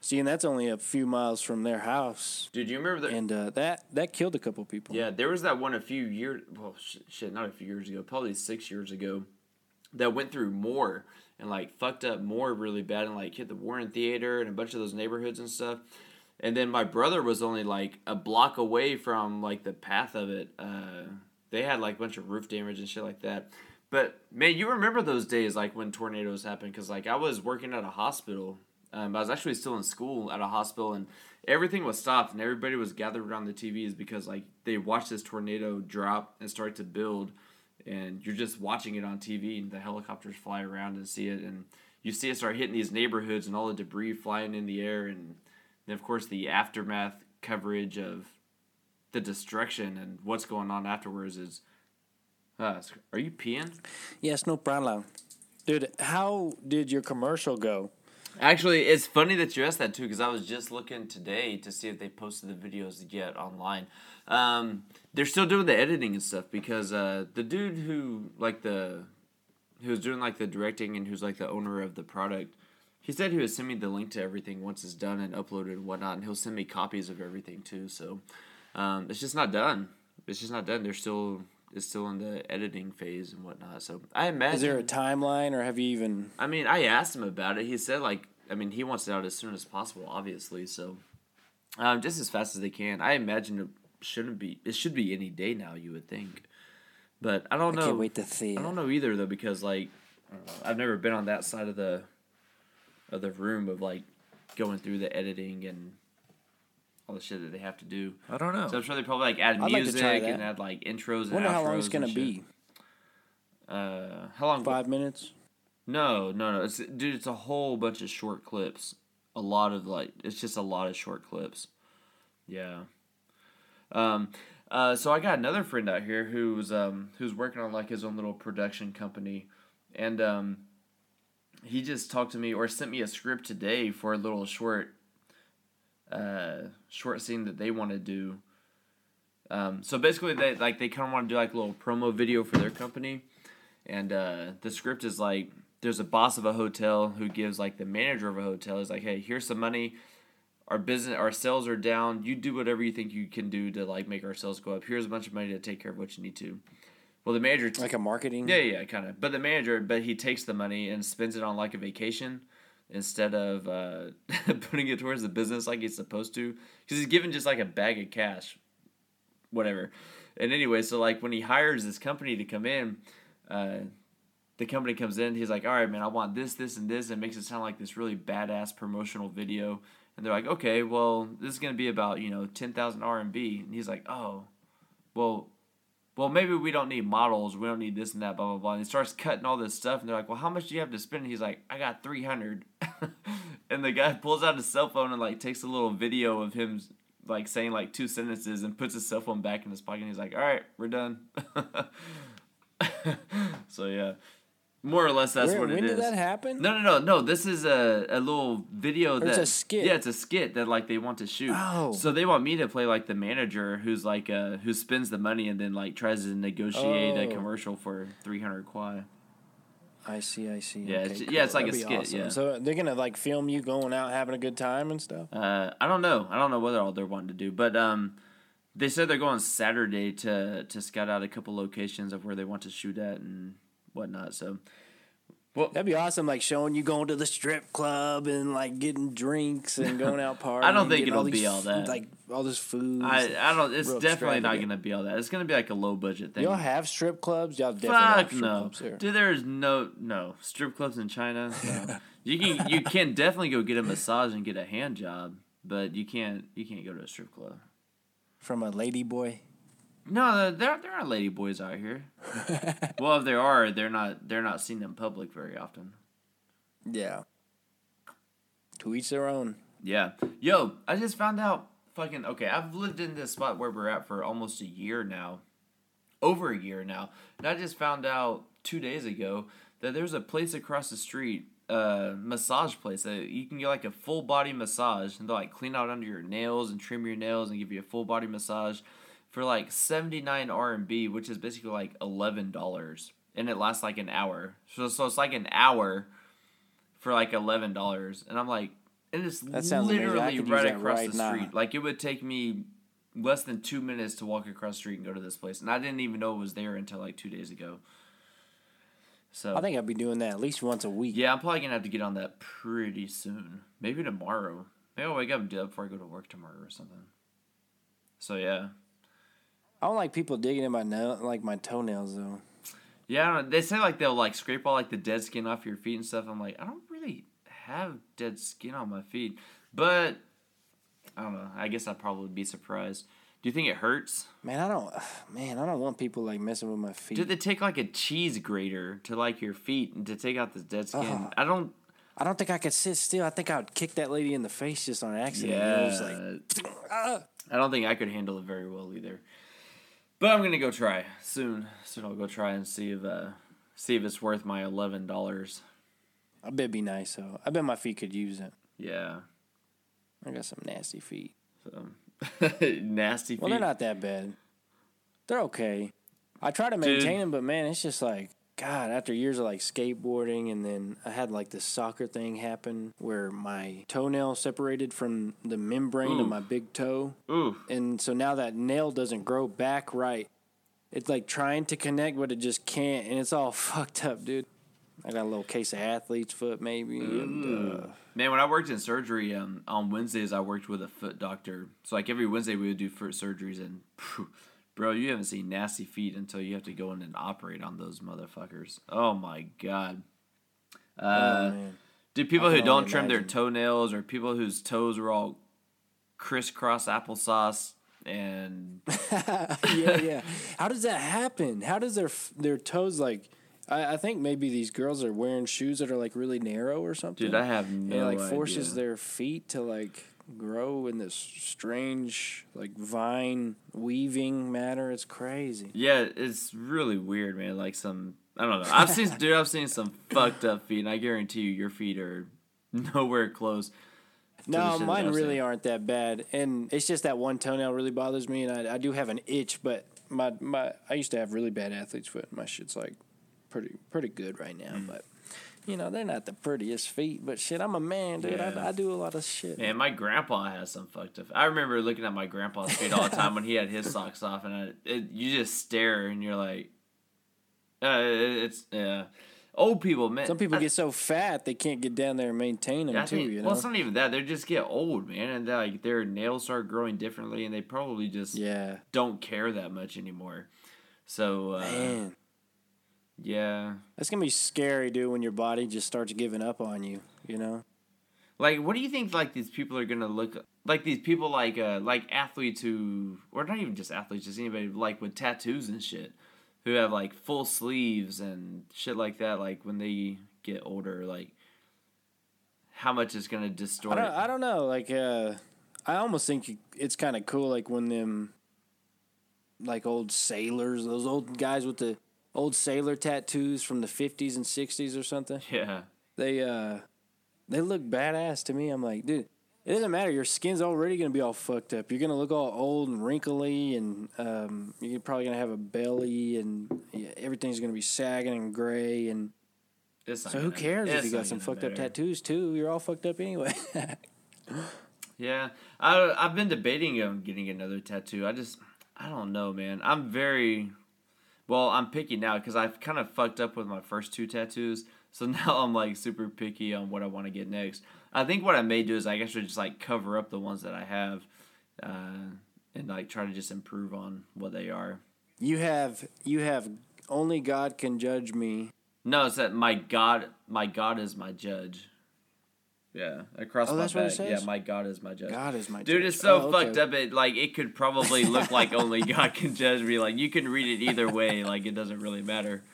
See, and that's only a few miles from their house, Dude, you remember that? and uh, that that killed a couple people. Yeah, there was that one a few years. Well, shit, shit, not a few years ago, probably six years ago, that went through Moore and like fucked up Moore really bad and like hit the Warren Theater and a bunch of those neighborhoods and stuff. And then my brother was only like a block away from like the path of it. Uh, they had like a bunch of roof damage and shit like that. But man, you remember those days like when tornadoes happened because like I was working at a hospital. Um, I was actually still in school at a hospital, and everything was stopped, and everybody was gathered around the TVs because like they watched this tornado drop and start to build, and you're just watching it on TV, and the helicopters fly around and see it, and you see it start hitting these neighborhoods and all the debris flying in the air, and then of course the aftermath coverage of the destruction and what's going on afterwards is. Uh, are you peeing? Yes, no problem. Dude, how did your commercial go? Actually, it's funny that you asked that too, because I was just looking today to see if they posted the videos yet online. Um, they're still doing the editing and stuff because uh, the dude who like the who's doing like the directing and who's like the owner of the product, he said he would send me the link to everything once it's done and uploaded and whatnot, and he'll send me copies of everything too. So um, it's just not done. It's just not done. They're still it's still in the editing phase and whatnot. So I imagine. Is there a timeline, or have you even? I mean, I asked him about it. He said like, I mean, he wants it out as soon as possible, obviously. So, um, just as fast as they can. I imagine it shouldn't be. It should be any day now. You would think, but I don't I know. can't wait to see. I don't know either though because like, I've never been on that side of the, of the room of like, going through the editing and. All the shit that they have to do. I don't know. So I'm sure they probably like add I'd like music try and add like intros and Wonder how long it's gonna be. Uh, how long? Five minutes. No, no, no. It's dude. It's a whole bunch of short clips. A lot of like, it's just a lot of short clips. Yeah. Um. Uh. So I got another friend out here who's um who's working on like his own little production company, and um, he just talked to me or sent me a script today for a little short. Uh, short scene that they want to do. Um, so basically, they like they kind of want to do like a little promo video for their company, and uh, the script is like there's a boss of a hotel who gives like the manager of a hotel is like, hey, here's some money. Our business, our sales are down. You do whatever you think you can do to like make our sales go up. Here's a bunch of money to take care of what you need to. Well, the manager, Like a marketing. yeah, yeah, kind of. But the manager, but he takes the money and spends it on like a vacation instead of uh, putting it towards the business like he's supposed to. Because he's given just like a bag of cash, whatever. And anyway, so like when he hires this company to come in, uh, the company comes in. He's like, "All right, man, I want this, this, and this," and makes it sound like this really badass promotional video. And they're like, "Okay, well, this is gonna be about you know ten thousand RMB." And he's like, "Oh, well." Well, maybe we don't need models. We don't need this and that, blah, blah, blah. And he starts cutting all this stuff. And they're like, well, how much do you have to spend? And he's like, I got 300. and the guy pulls out his cell phone and, like, takes a little video of him, like, saying, like, two sentences and puts his cell phone back in his pocket. And he's like, all right, we're done. so, yeah. More or less, that's Where- what it is. when did that happen? No, no, no, no. This is a, a little video Or that it's a skit. Yeah, it's a skit that like they want to shoot. Oh. So they want me to play like the manager who's like uh who spends the money and then like tries to negotiate a Oh. commercial for three hundred kuai. I see. I see. Yeah, Okay, it's- yeah, it's like a That'd be skit, yeah. So they're gonna like film you going out having a good time and stuff. Uh, I don't know. I don't know what all they're wanting to do, but um, they said they're going Saturday to to scout out a couple locations of where they want to shoot at and whatnot. So. Well, That'd be awesome, like showing you going to the strip club and like getting drinks and going out partying. I don't think it'll be these all that. Like all this food. I I don't. It's definitely not gonna be all that. It's gonna be like a low budget thing. Y'all have strip clubs? Y'all definitely have Fuck strip no, clubs here. dude. There's no no strip clubs in China. You can you can definitely go get a massage and get a hand job, but you can't you can't go to a strip club. From a lady boy. No, there there aren't lady boys out here. well, if there are, they're not they're not seen in public very often. Yeah. To each their own. Yeah, yo, I just found out. Fucking okay, I've lived in this spot where we're at for almost a year now, over a year now, and I just found out two days ago that there's a place across the street, uh, massage place that you can get like a full body massage, and they'll like clean out under your nails and trim your nails and give you a full body massage for like seventy nine RMB, which is basically like eleven dollars, and it lasts like an hour. So so it's like an hour for like eleven dollars, and I'm like, and it's literally right across right the now. street. Like it would take me less than two minutes to walk across the street and go to this place, and I didn't even know it was there until like two days ago. So I think I'd be doing that at least once a week. yeah, I'm probably gonna have to get on that pretty soon. Maybe tomorrow. Maybe I'll wake up and do that before I go to work tomorrow or something. So yeah, I don't like people digging in my nail, like my toenails though. Yeah, I don't know. they say like they'll like scrape all like the dead skin off your feet and stuff. I'm like, I don't really have dead skin on my feet, but I don't know. I guess I'd probably be surprised. Do you think it hurts? Man, I don't. Man, I don't want people like messing with my feet. Did they take like a cheese grater to like your feet and to take out the dead skin? Uh-huh. I don't. I don't think I could sit still. I think I would kick that lady in the face just on accident. Yeah. like, ah. I don't think I could handle it very well either. But I'm gonna go try soon. Soon I'll go try and see if uh see if it's worth my eleven dollars. I bet it'd be nice though. I bet my feet could use it. Yeah. I got some nasty feet. So nasty feet. Well, they're not that bad. They're okay. I try to Dude. maintain them, but man, it's just like God. After years of like skateboarding, and then I had like this soccer thing happen where my toenail separated from the membrane of my big toe, Ooh. and so now that nail doesn't grow back right. It's like trying to connect, but it just can't, and it's all fucked up, dude. I got a little case of athlete's foot, maybe. And, uh, Man, when I worked in surgery, um, on Wednesdays I worked with a foot doctor. So like every Wednesday we would do foot surgeries, and phew, bro, you haven't seen nasty feet until you have to go in and operate on those motherfuckers. Oh my god. oh, Uh, do people who don't trim their toenails, or people whose toes are all crisscross applesauce, and yeah, yeah. How does that happen? How does their their toes like? I, I think maybe these girls are wearing shoes that are like really narrow or something. dude, I have and no it like forces idea. their feet to like grow in this strange like vine weaving matter. It's crazy. Yeah, it's really weird, man. Like some, I don't know. I've seen, dude, I've seen some fucked up feet, and I guarantee you, your feet are nowhere close. No, mine really seen. aren't that bad, and it's just that one toenail really bothers me, and I, I do have an itch, but my my I used to have really bad athlete's foot. My shit's like pretty pretty good right now, Mm. but you know they're not the prettiest feet. But shit, I'm a man, dude. Yeah. I, I do a lot of shit. Man, my grandpa has some fucked up. I remember looking at my grandpa's feet all the time when he had his socks off, and I, it, you just stare, and you're like, uh, it- it's yeah. Old people, man. Some people I- get so fat they can't get down there and maintain them too. think, you know. well, it's not even that. They just get old, man, and like their nails start growing differently, and they probably just yeah, don't care that much anymore. So, uh, man, yeah. that's gonna be scary, dude. When your body just starts giving up on you, you know. Like, what do you think? Like these people are gonna look like these people, like uh, like athletes who, or not even just athletes, just anybody like with tattoos and shit, who have like full sleeves and shit like that. Like when they get older, like how much is gonna I distort? don't, I don't know. Like, uh, I almost think it's kind of cool. Like when them, like old sailors, those old guys with the old sailor tattoos from the fifties and sixties or something. yeah, They, uh, they look badass to me. I'm like, dude, it doesn't matter. Your skin's already gonna be all fucked up. You're gonna look all old and wrinkly, and um, you're probably gonna have a belly, and yeah, everything's gonna be sagging and gray. And it's not so, who cares if you got some fucked up tattoos too? You're all fucked up anyway. Yeah, I I've been debating on getting another tattoo. I just I don't know, man. I'm very well. I'm picky now because I've kind of fucked up with my first two tattoos. So now I'm like super picky on what I want to get next. I think what I may do is I guess I just like cover up the ones that I have, uh, and like try to just improve on what they are. You have you have only God can judge me. No, it's that my God, my God is my judge. Yeah, across Oh, my that's what it back. Yeah, my God is my judge. God is my judge. Dude, judge. it's so Oh, okay. fucked up. It like it could probably look like only God can judge me. Like you can read it either way. Like it doesn't really matter.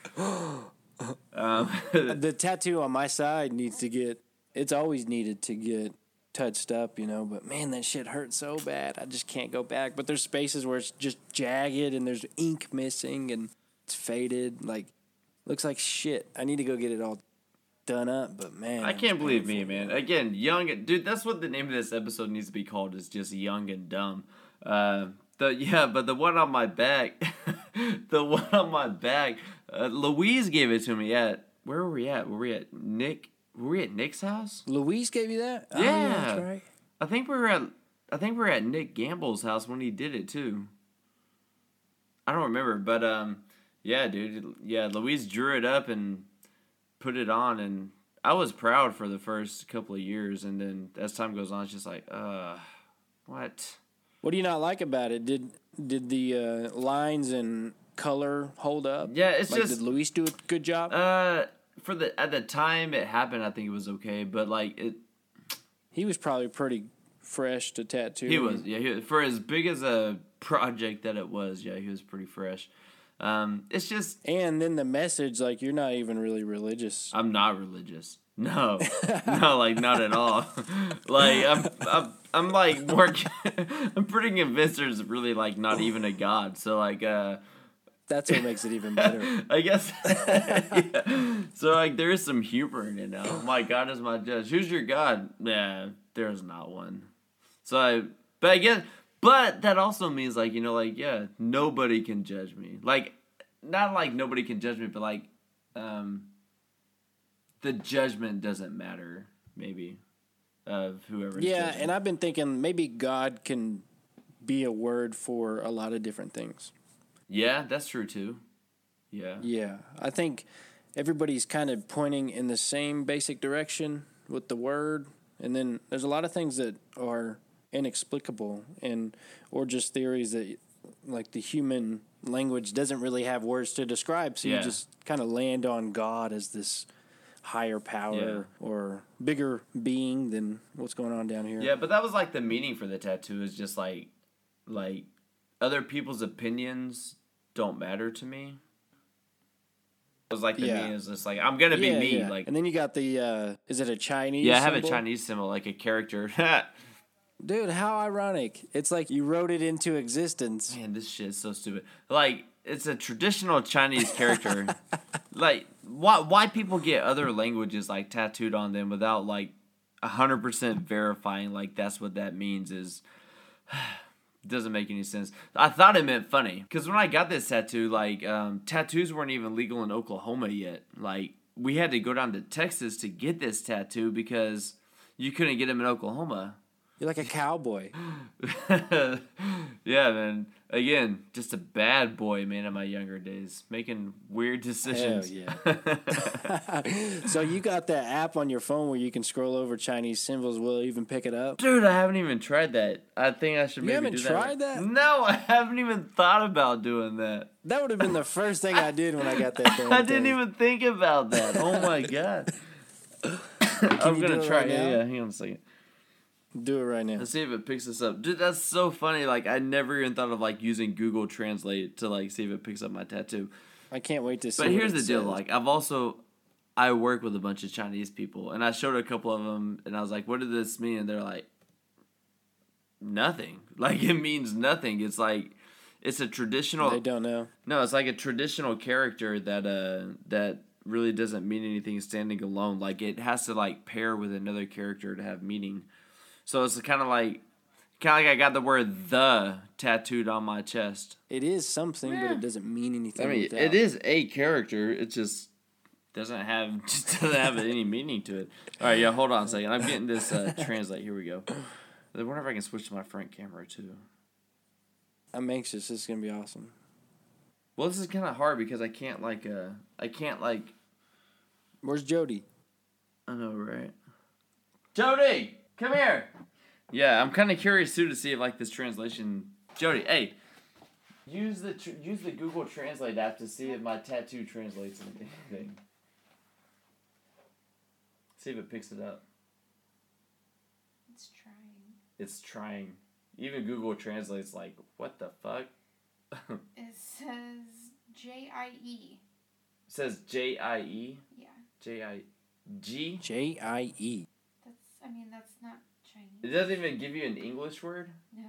Um, The tattoo on my side needs to get. It's always needed to get touched up, you know. But man, that shit hurts so bad. I just can't go back. But there's spaces where it's just jagged and there's ink missing and it's faded. Like looks like shit. I need to go get it all done up. But man, I can't believe me, man. Again, young, dude. That's what the name of this episode needs to be called. Is just young and dumb. Uh, the yeah, but the one on my back, the one on my back. Uh, Louise gave it to me at where were we at? Were we at Nick? Were we at Nick's house? Louise gave you that? Oh, Yeah. that's right. I think we were at I think we were at Nick Gamble's house when he did it too. I don't remember, but um yeah, dude. Yeah, Louise drew it up and put it on and I was proud for the first couple of years and then as time goes on it's just like, uh what? What do you not like about it? Did did the uh, lines and color hold up? Yeah, it's like, just- did Luis do a good job? Uh, for the at the time it happened, I think it was okay, but like it, he was probably pretty fresh to tattoo. he was yeah, he was, for as big as a project that it was, yeah, he was pretty fresh. Um, it's just And then the message, like you're not even really religious. I'm not religious. No, no, like not at all. like I'm, I'm, I'm like more. I'm pretty convinced there's really like not even a god. So like, uh, That's what makes it even better. I guess. yeah. So like, there is some humor in it now. My God is my judge. Who's your God? Yeah, there's not one. So I, but I guess, but that also means like you know like yeah, nobody can judge me. Like, not like nobody can judge me, but like, um, the judgment doesn't matter. Maybe of whoever. Yeah, and I've been thinking maybe God can be a word for a lot of different things. yeah, that's true too. Yeah. Yeah, I think everybody's kind of pointing in the same basic direction with the word, and then there's a lot of things that are inexplicable and or just theories that like the human language doesn't really have words to describe, so Yeah. you just kind of land on God as this higher power or bigger being than what's going on down here. Yeah, but that was like the meaning for the tattoo is just like like other people's opinions don't matter to me. It was like the Yeah. meaning is just like I'm gonna be Yeah, me. yeah. Like and then you got the uh is it a Chinese? yeah, I have a? Chinese symbol like a character. Dude, how ironic! It's like you wrote it into existence. Man, this shit is so stupid. Like it's a traditional Chinese character. like why why people get other languages like tattooed on them without like hundred percent verifying like that's what that means is doesn't make any sense. I thought it meant funny because when I got this tattoo, like um, tattoos weren't even legal in Oklahoma yet. Like we had to go down to Texas to get this tattoo because you couldn't get them in Oklahoma. You're like a cowboy. yeah, man. Again, just a bad boy, man. In my younger days, making weird decisions. yeah. so you got that app on your phone where you can scroll over Chinese symbols. Will even pick it up? Dude, I haven't even tried that. I think I should You maybe haven't do that. tried that? No, I haven't even thought about doing that. That would have been the first thing I did when I got that. I didn't thing. even think about that. Oh my god. I'm gonna do it try. right yeah. Hang on a second. Do it right now. Let's see if it picks this up. Dude, that's so funny. Like I never even thought of like using Google Translate to like see if it picks up my tattoo. I can't wait to see. But here's the deal: says. like I've also, I work with a bunch of Chinese people, and I showed a couple of them, and I was like, "What does this mean?" And they're like, "Nothing. Like it means nothing. It's like, it's a traditional. they don't know. No, it's like a traditional character that uh that really doesn't mean anything standing alone. Like it has to like pair with another character to have meaning. So it's kind of like, kind of like I got the word "the" tattooed on my chest. It is something, but it doesn't mean anything. I mean, without. it is a character. It just doesn't have just doesn't have any meaning to it. All right, yeah. Hold on a second. I'm getting this uh, translate. Here we go. I wonder if I can switch to my front camera too. I'm anxious. This is gonna be awesome. Well, this is kind of hard because I can't like uh I can't like Where's Jody? I know right. Jody, come here. Yeah, I'm kind of curious too to see if like this translation. Jody, hey, use the tr- use the Google Translate app to see if my tattoo translates into anything. See if it picks it up. It's trying. It's trying. Even Google Translate's like, what the fuck? it It says J I E. says J I E Yeah, J I G. J I E. that's. I mean, that's not Chinese. It doesn't even give you an English word. No.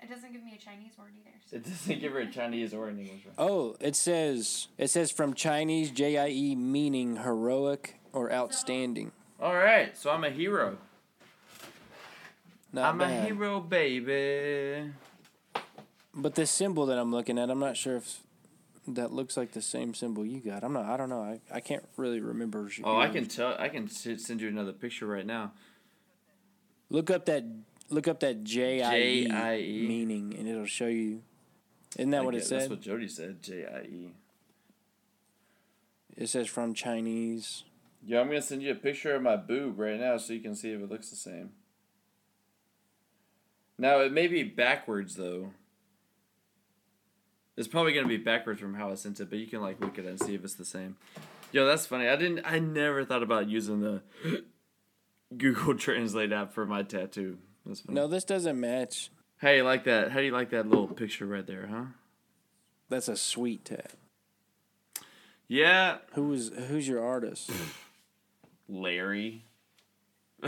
It doesn't give me a Chinese word either. so- It doesn't give her a Chinese or an English word. Oh, it says it says from Chinese J I E meaning heroic or outstanding. All right, so I'm a hero. Not I'm bad. a hero, baby. But this symbol that I'm looking at, I'm not sure if that looks like the same symbol you got. I'm not. I don't know. I, I can't really remember. Oh, I can tell. I can send you another picture right now. look up that look up that J I E meaning, and it'll show you. Isn't that I what it guess said? That's what Jody said. J I E. It says from Chinese. Yeah, I'm gonna send you a picture of my boob right now so you can see if it looks the same. Now it may be backwards though. It's probably gonna be backwards from how I sent it, but you can like look at it and see if it's the same. Yo, that's funny. I didn't. I never thought about using the Google Translate app for my tattoo. That's funny. No, this doesn't match. How you like that? How do you like that little picture right there, huh? That's a sweet tat. Yeah, Who is who's your artist? Larry.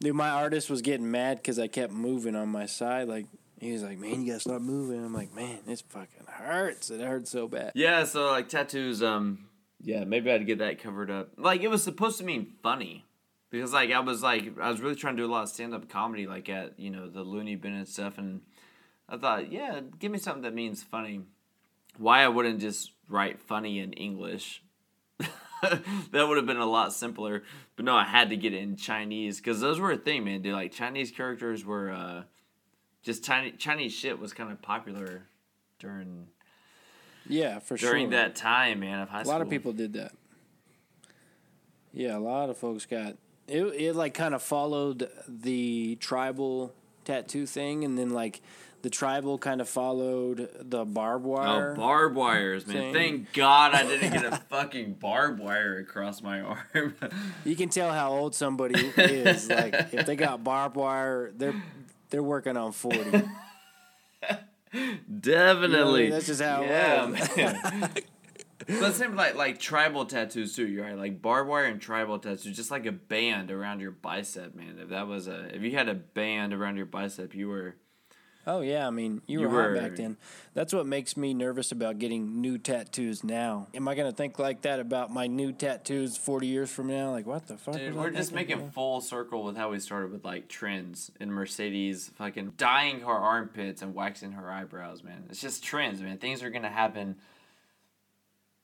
Dude, my artist was getting mad because I kept moving on my side. Like he was like, "Man, you gotta stop moving." I'm like, "Man, this fucking hurts. It hurts so bad." Yeah, so like tattoos, um, yeah, maybe I'd get that covered up. Like it was supposed to mean funny, because like I was like I was really trying to do a lot of stand up comedy, like at you know the Looney Bin and stuff, and I thought, yeah, give me something that means funny. Why I wouldn't just write funny in English? that would have been a lot simpler. But no, I had to get it in Chinese because those were a thing, man. Dude, like Chinese characters were uh, just Chinese Chinese shit was kind of popular during Yeah, for during sure. During that time, man, of high a school. lot of people did that. Yeah, a lot of folks got it. It like kind of followed the tribal tattoo thing, and then like the tribal kind of followed the barbed oh, wire. Oh, barbed wires, man! thing. Thank God I didn't get a fucking barbed wire across my arm. You can tell how old somebody is. Like if they got barbed wire, they're they're working on forty. Definitely, that's just how it yeah, was. man. but same like like tribal tattoos too. You're right, like barbed wire and tribal tattoos, just like a band around your bicep, man. If that was a, if you had a band around your bicep, you were. Oh yeah, I mean you, You were, hot were- back then. That's what makes me nervous about getting new tattoos now. Am I gonna think like that about my new tattoos forty years from now? Like what the fuck? Dude, we're just making full circle with how we started with like trends and Mercedes fucking dyeing her armpits and waxing her eyebrows, man. It's just trends, man. Things are gonna happen.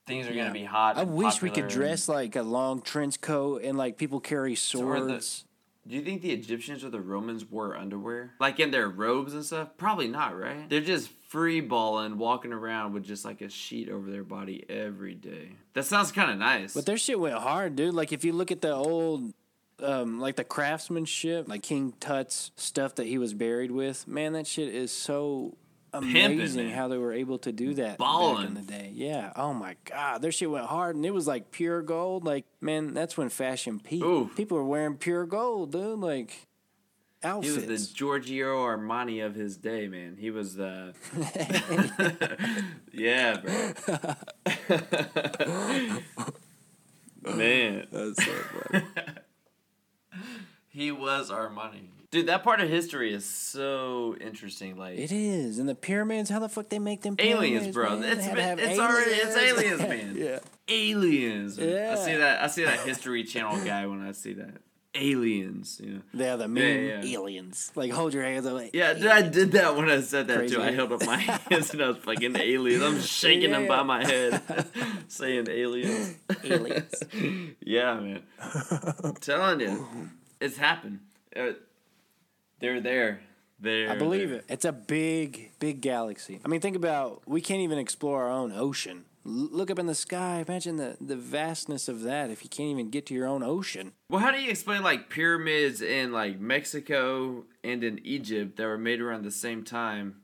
Things are Yeah. gonna be hot. I wish we could dress like a long trench coat and like people carry the- swords. and- Do you think the Egyptians or the Romans wore underwear, like in their robes and stuff? Probably not, right? They're just free balling, walking around with just like a sheet over their body every day. That sounds kind of nice. But their shit went hard, dude. Like if you look at the old, um, like the craftsmanship, like King Tut's stuff that he was buried with, man, that shit is so amazing how they were able to do that back in the day. Yeah. Oh my god, their shit went hard, and it was like pure gold. Like man, that's when fashion peaked. Ooh. People were wearing pure gold, dude. Like outfits. he was the Giorgio Armani of his day, man. He was the yeah, bro. man, That's so funny. he was Armani. Dude, that part of history is so interesting. Like it is, and the pyramids. How the fuck they make them aliens, pyramids, bro. man? It's been- it's already it's aliens, man. yeah. aliens. man. I see that. I see that History Channel guy when I see that aliens. You know. They're the mean yeah. aliens. Like hold your hands up. Like, Yeah, dude, I did that when I said that Crazy. too. I held up my hands and I was fucking aliens. I'm shaking them by my head, saying aliens. aliens. Yeah, man. I'm telling you, it's happened. Uh, They're there. They're I believe there. it. It's a big, big galaxy. I mean, think about we can't even explore our own ocean. L- look up in the sky. Imagine the, the vastness of that if you can't even get to your own ocean. Well, how do you explain like pyramids in like Mexico and in Egypt that were made around the same time,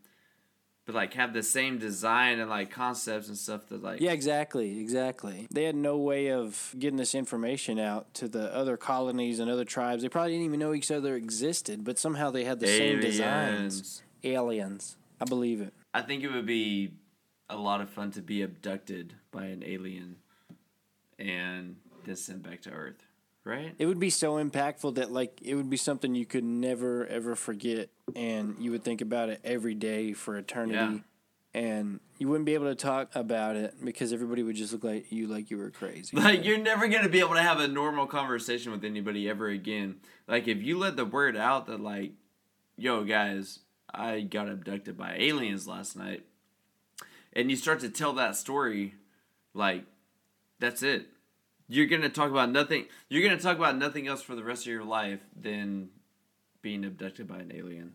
but like have the same design and like concepts and stuff that like Yeah, exactly, exactly. They had no way of getting this information out to the other colonies and other tribes. They probably didn't even know each other existed, but somehow they had the same designs. aliens. Aliens. I believe it. I think it would be a lot of fun to be abducted by an alien and then sent back to Earth, right? It would be so impactful that like it would be something you could never ever forget and you would think about it every day for eternity. And you wouldn't be able to talk about it because everybody would just look like you like you were crazy. Like you're never gonna be able to have a normal conversation with anybody ever again. Like if you let the word out that like, yo guys, I got abducted by aliens last night, and you start to tell that story, like, that's it. You're gonna talk about nothing. You're gonna talk about nothing else for the rest of your life than being abducted by an alien.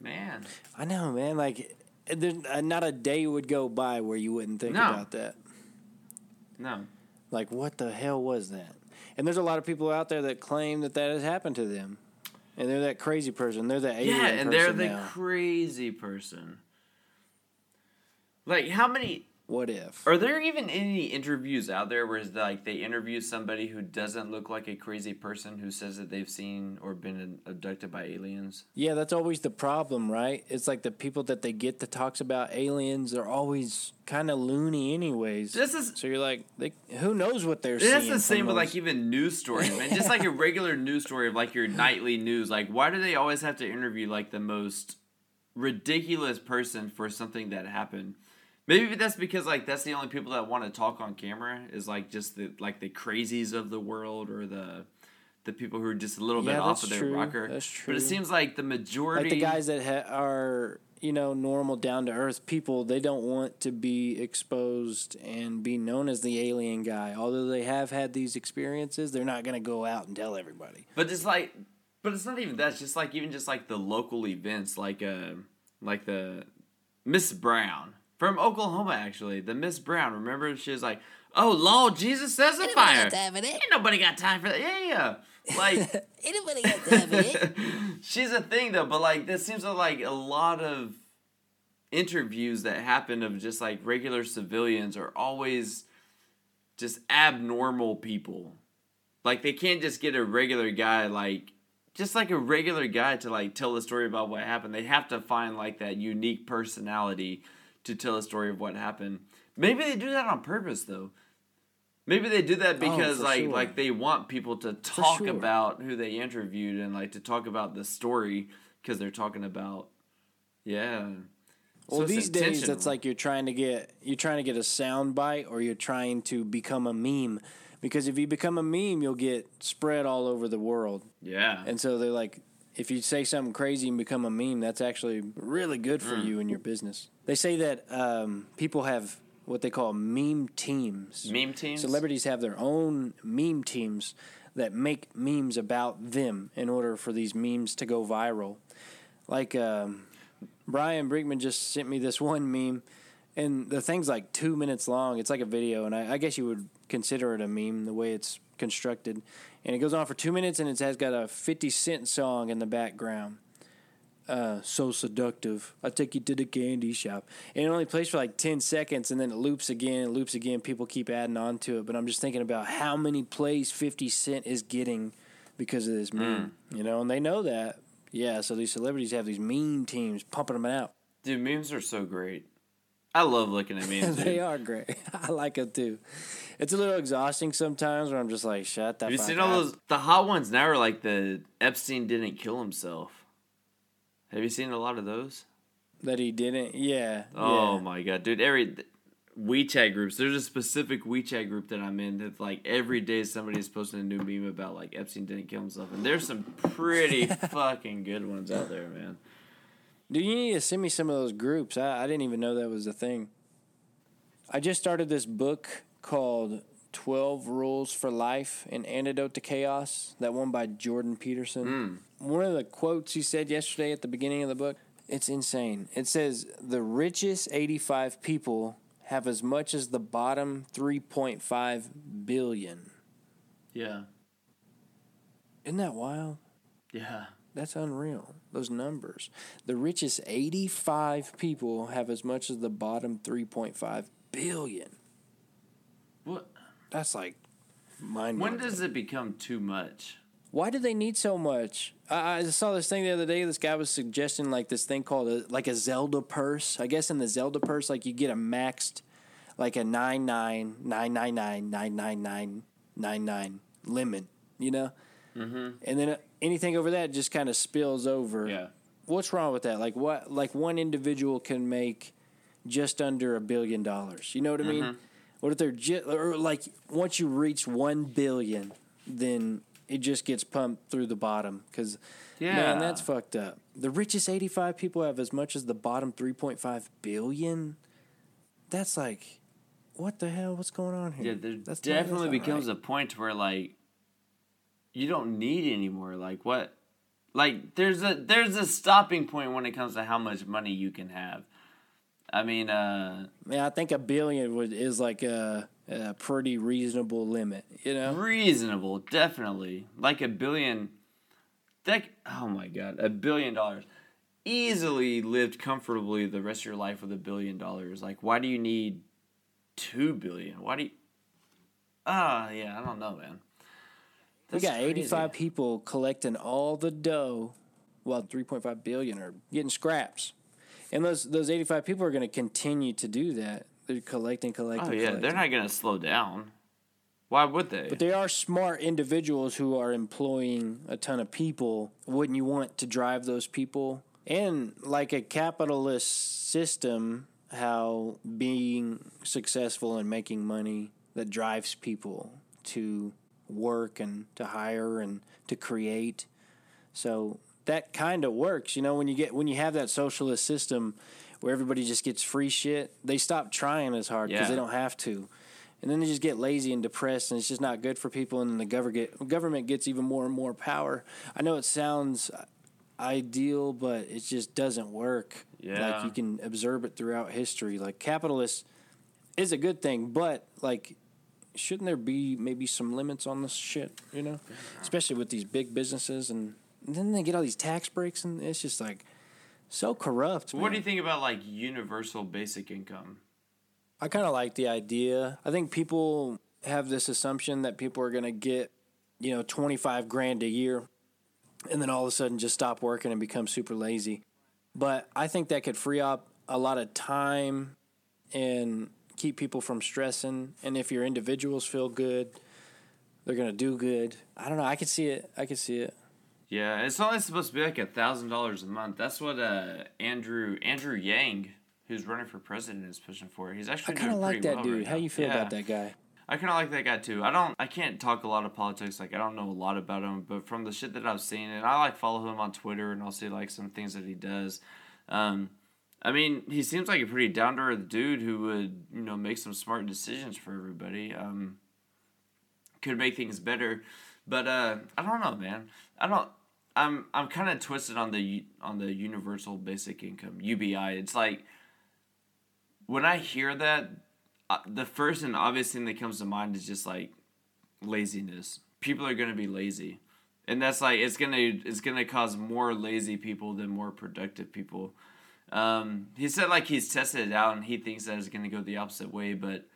Man, I know, man. Like there's uh, not a day would go by where you wouldn't think No. about that. no. Like what the hell was that? And there's a lot of people out there that claim that that has happened to them. and they're that crazy person. They're the alien Yeah, and they're the now. crazy person. Like, how many what if? are there even any interviews out there where it's like they interview somebody who doesn't look like a crazy person who says that they've seen or been abducted by aliens? Yeah, that's always the problem, right? It's like the people that they get that talks about aliens are always kind of loony, anyways. This is so you're like, they, who knows what they're That's the same with like even news stories, man. Just like a regular news story of like your nightly news. Like, why do they always have to interview like the most ridiculous person for something that happened? Maybe that's because like that's the only people that want to talk on camera is like just the like the crazies of the world or the the people who are just a little bit off of their true. rocker. That's true. But it seems like the majority like the guys that ha- are you know normal down to earth people they don't want to be exposed and be known as the alien guy although they have had these experiences they're not going to go out and tell everybody But it's like, but it's not even that. It's just like even just like the local events, like uh, like the Miss Brown from Oklahoma. Actually, the Miss Brown. Remember, she was like, "Oh Lord, Jesus says a fire." Ain't nobody got time for that. Yeah, yeah. Like Anybody got time for that? she's a thing though, but like this seems like a lot of interviews that happen of just like regular civilians are always just abnormal people. Like they can't just get a regular guy like just like a regular guy to like tell the story about what happened. They have to find like that unique personality to tell a story of what happened. Maybe they do that on purpose though. Maybe they do that oh, because for like sure. like they want people to talk sure. about who they interviewed and like to talk about the story because they're talking about yeah. Well it's these days it's like you're trying to get you're trying to get a sound bite or you're trying to become a meme because if you become a meme you'll get spread all over the world yeah. and so they're like if you say something crazy and become a meme that's actually really good for Mm. you and your business they say that um, people have what they call meme teams Meme teams. Celebrities have their own meme teams that make memes about them in order for these memes to go viral. Like um, Brian Brinkman just sent me this one meme, and the thing's like two minutes long. It's like a video, and I, I guess you would consider it a meme the way it's constructed. And it goes on for two minutes, and it has got a 50 Cent song in the background. Uh, so seductive. I take you to the candy shop. And it only plays for like 10 seconds and then it loops again, it loops again. People keep adding on to it. But I'm just thinking about how many plays 50 Cent is getting because of this meme. You know, and they know that. Yeah, so these celebrities have these meme teams pumping them out. Dude, memes are so great. I love looking at memes. they are great. I like them too. It's a little exhausting sometimes where I'm just like, shut the Have you seen all those? The hot ones now are like the Epstein didn't kill himself. Have you seen a lot of those? That he didn't. Yeah. Oh yeah. my god, dude! Every WeChat groups. There's a specific WeChat group that I'm in that like every day somebody's posting a new meme about like Epstein didn't kill himself, and there's some pretty fucking good ones out there, man. Dude, you need to send me some of those groups. I, I didn't even know that was a thing. I just started this book called 12 Rules for Life An Antidote to Chaos, that one by Jordan Peterson. Hmm. One of the quotes he said yesterday at the beginning of the book, it's insane. It says, The richest 85 people have as much as the bottom 3.5 billion. Yeah, Isn't that wild? yeah. That's unreal. Those numbers. The richest 85 people have as much as the bottom 3.5 billion. What? That's like mind When does it become too much? Why do they need so much? I, I saw this thing the other day. This guy was suggesting like this thing called a, like a Zelda purse. I guess in the Zelda purse, like you get a maxed, like a nine nine nine nine nine nine nine nine nine nine limit. You know, mm-hmm. and then uh, anything over that just kind of spills over. Yeah. What's wrong with that? Like what? Like one individual can make just under a billion dollars. You know what I mean? What if they're just or like once you reach one billion, then it just gets pumped through the bottom because Yeah. man, that's fucked up. The richest eighty-five people have as much as the bottom three point five billion. That's like, what the hell? What's going on here? Yeah, there That's definitely becomes right. a point where like you don't need anymore. Like what? Like there's a there's a stopping point when it comes to how much money you can have. I mean, uh, Yeah, I think a billion would is like a, a pretty reasonable limit. You know, reasonable, definitely. Like a billion. That oh my god, a billion dollars. Easily lived comfortably the rest of your life with a billion dollars. Like, why do you need two billion? Why do you? Ah, yeah, I don't know, man. We got crazy. 85 people collecting all the dough while 3.5 billion are getting scraps. And those those 85 people are going to continue to do that. They're collecting, collecting, Oh yeah, collecting. they're not gonna slow down. Why would they? But they are smart individuals who are employing a ton of people. Wouldn't you want to drive those people? And like a capitalist system, how being successful and making money that drives people to work and to hire and to create. So that kind of works, you know, when you get when you have that socialist system where everybody just gets free shit, they stop trying as hard because Yeah. they don't have to. And then they just get lazy and depressed, and it's just not good for people. And then the government government gets even more and more power. I know it sounds ideal, but it just doesn't work. Yeah. like you can observe it throughout history. Like capitalist is a good thing, but like shouldn't there be maybe some limits on this shit? You know, especially with these big businesses, and then they get all these tax breaks, and it's just like so corrupt. what do you think about like universal basic income? I kind of like the idea. I think people have this assumption that people are going to get, you know, 25 grand a year and then all of a sudden just stop working and become super lazy. But I think that could free up a lot of time and keep people from stressing. And if your individuals feel good, they're to do good. I don't know. I could see it. I could see it. Yeah, it's only supposed to be like a thousand dollars a month. That's what uh Andrew Andrew Yang, who's running for president, is pushing for. He's actually I kind of like that well dude. right How now. you feel Yeah. about that guy? I kind of like that guy too. I don't. I can't talk a lot of politics. Like I don't know a lot about him, but from the shit that I've seen, and I like follow him on Twitter, and I'll see like some things that he does. Um, I mean, he seems like a pretty down to earth dude who would you know make some smart decisions for everybody. Um, could make things better, but uh, I don't know, man. I don't. I'm I'm kind of twisted on the on the universal basic income UBI. It's like when I hear that, uh, the first and obvious thing that comes to mind is just like laziness. People are gonna be lazy, and that's like it's gonna it's gonna cause more lazy people than more productive people. Um, he said like he's tested it out and he thinks that it's gonna go the opposite way, but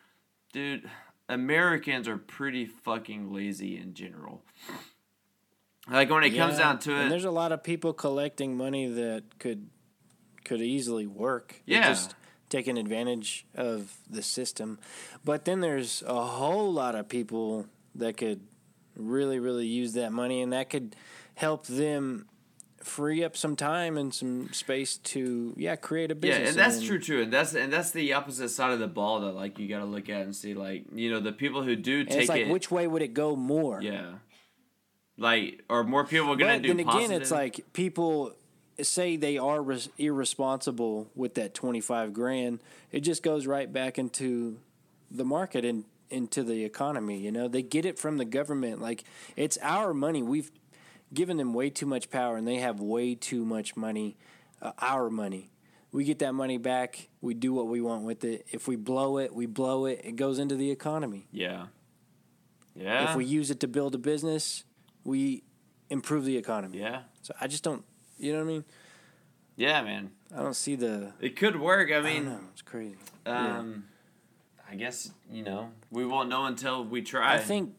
dude, Americans are pretty fucking lazy in general. Like when it comes down to it, there's a lot of people collecting money that could could easily work. Yeah. just taking advantage of the system. But then there's a whole lot of people that could really, really use that money, and that could help them free up some time and some space to yeah create a business. Yeah, and that's then- true too, and that's and that's the opposite side of the ball that like you got to look at and see like you know the people who do take it's like it. which way would it go more? yeah, like or more people are gonna But do. then again, it's like people say they are res- irresponsible with that twenty five grand. It just goes right back into the market and into the economy. You know, they get it from the government. Like it's our money. We've given them way too much power, and they have way too much money. Uh, our money. We get that money back. We do what we want with it. If we blow it, we blow it. It goes into the economy. yeah, yeah, If we use it to build a business, we improve the economy. yeah, So I just don't, you know what I mean? yeah, man, I don't see the. it could work. I I mean, know. It's crazy. Yeah. um, I guess you know we won't know until we try. I think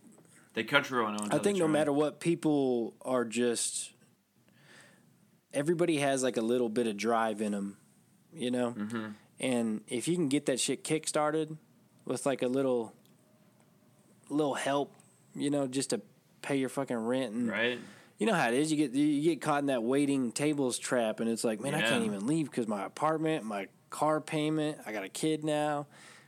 the country won't know. I think no matter what, people are just. Everybody has like a little bit of drive in them, you know, Mm-hmm. and if you can get that shit kick started with like a little, little help, you know, just to pay your fucking rent and right? You know how it is. You get you get caught in that waiting tables trap, and it's like, man, I can't even leave because my apartment, my car payment, I got a kid now.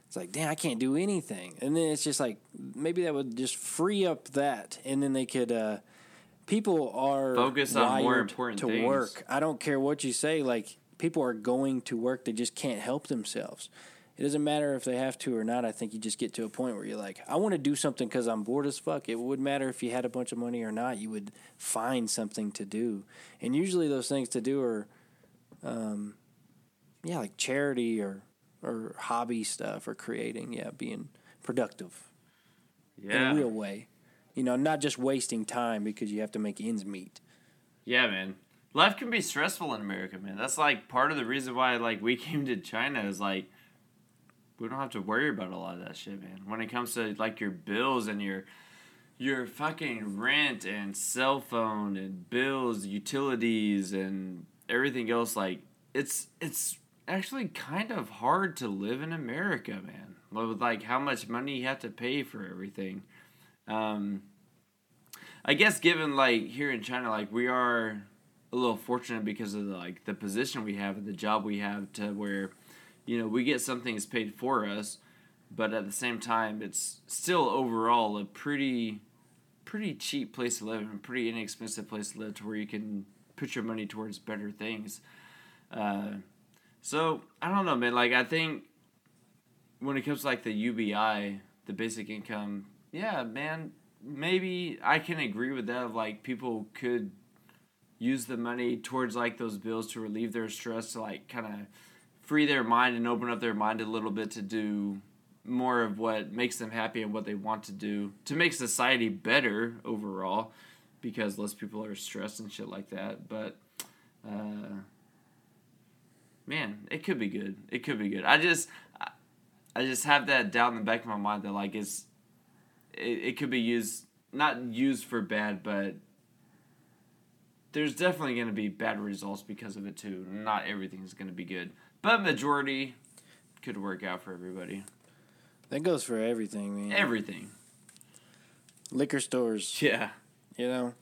It's like, damn, I can't do anything. And then it's just like, maybe that would just free up that, and then they could. uh People are Focus on more important to things. work. I don't care what you say. Like people are going to work. They just can't help themselves. It doesn't matter if they have to or not. I think you just get to a point where you're like, I want to do something because I'm bored as fuck. It would matter if you had a bunch of money or not. You would find something to do, and usually those things to do are, um, yeah, like charity or or hobby stuff or creating. Yeah, being productive Yeah, in a real way. You know, not just wasting time because you have to make ends meet. Yeah, man. Life can be stressful in America, man. That's like part of the reason why like we came to China is like we don't have to worry about a lot of that shit, man. When it comes to like your bills and your your fucking rent and cell phone and bills, utilities and everything else like it's it's actually kind of hard to live in America, man. With like how much money you have to pay for everything. Um I guess given like here in China, like we are a little fortunate because of the, like the position we have and the job we have to where, you know, we get some things paid for us, but at the same time, it's still overall a pretty, pretty cheap place to live and a pretty inexpensive place to live to where you can put your money towards better things. Uh, so I don't know, man. Like I think when it comes to like the UBI, the basic income, yeah, man, maybe I can agree with that. Like people could use the money towards like those bills to relieve their stress, to like kind of free their mind and open up their mind a little bit to do more of what makes them happy and what they want to do to make society better overall because less people are stressed and shit like that. But uh, man, it could be good. It could be good. I just I- I just have that doubt in the back of my mind that like it's it, it could be used not used for bad, but there's definitely going to be bad results because of it too. Not everything's going to be good, but majority could work out for everybody. That goes for everything, man. Everything. Liquor stores, Yeah. you know.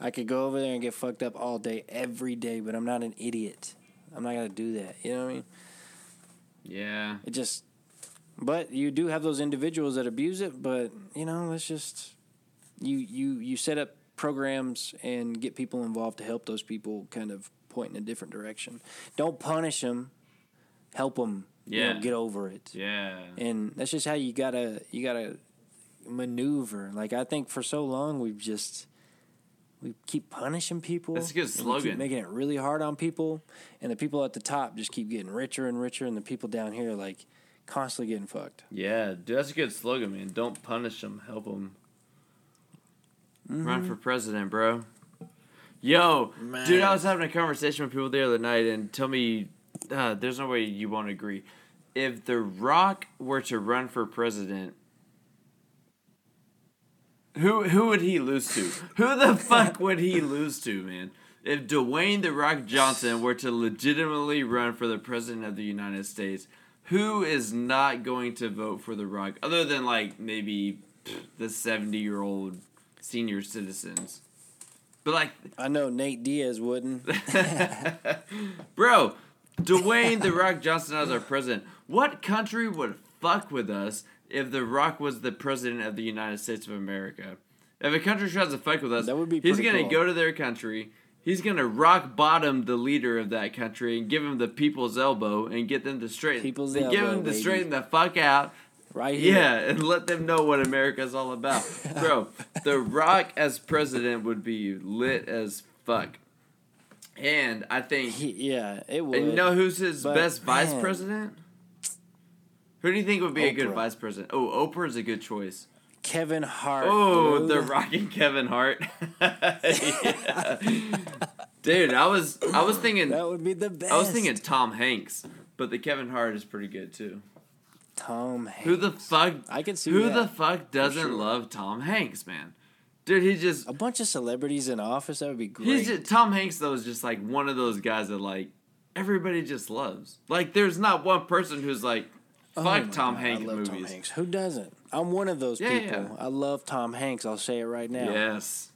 I could go over there and get fucked up all day, every day, but I'm not an idiot. I'm not gonna do that. You know what I mean? Yeah. It just, but you do have those individuals that abuse it. But you know, let's just you you you set up programs and get people involved to help those people kind of point in a different direction. Don't punish them, help them. You Yeah. know, get over it. Yeah. And that's just how you gotta you gotta maneuver. Like I think for so long we've just we keep punishing people. That's a good slogan. making it really hard on people, and the people at the top just keep getting richer and richer, and the people down here like constantly getting fucked. Yeah, dude, that's a good slogan, man. Don't punish them, help them. Run for president, bro. Yo, dude, I was having a conversation with people the other night, and tell me, uh, there's no way you won't agree. If The Rock were to run for president, who who would he lose to? Who the fuck would he lose to, man? If Dwayne The Rock Johnson were to legitimately run for the president of the United States, who is not going to vote for The Rock other than like maybe the 70 year old senior citizens? But like, I know Nate Diaz wouldn't. bro, Dwayne The Rock Johnson as our president. What country would fuck with us if The Rock was the president of the United States of America? If a country tries to fuck with us, That would be he's gonna cool. go to their country. He's gonna rock bottom the leader of that country and give him the people's elbow and get them to straighten. People's and give elbow, him to baby. straighten the fuck out. Right here. Yeah, and let them know what America's all about. Bro, The Rock as president would be lit as fuck. And I think He- yeah, it would. and you know who's his But, best vice president? Who do you think would be a good vice president? Oh, Oprah's a good choice. Kevin Hart. Oh, dude. The Rock and Kevin Hart. Dude, I was I was thinking That would be the best. I was thinking Tom Hanks, but the Kevin Hart is pretty good too. Tom Hanks. Who the fuck? I can see Who that, the fuck doesn't sure. love Tom Hanks, man? Dude, he just A bunch of celebrities in office. That would be great. He's just, Tom Hanks though is just like one of those guys that like everybody just loves. Like there's not one person who's like Oh fuck Tom God, Hanks I love movies. Tom Hanks. Who doesn't? I'm one of those Yeah, people. yeah. I love Tom Hanks. I'll say it right now. Yes.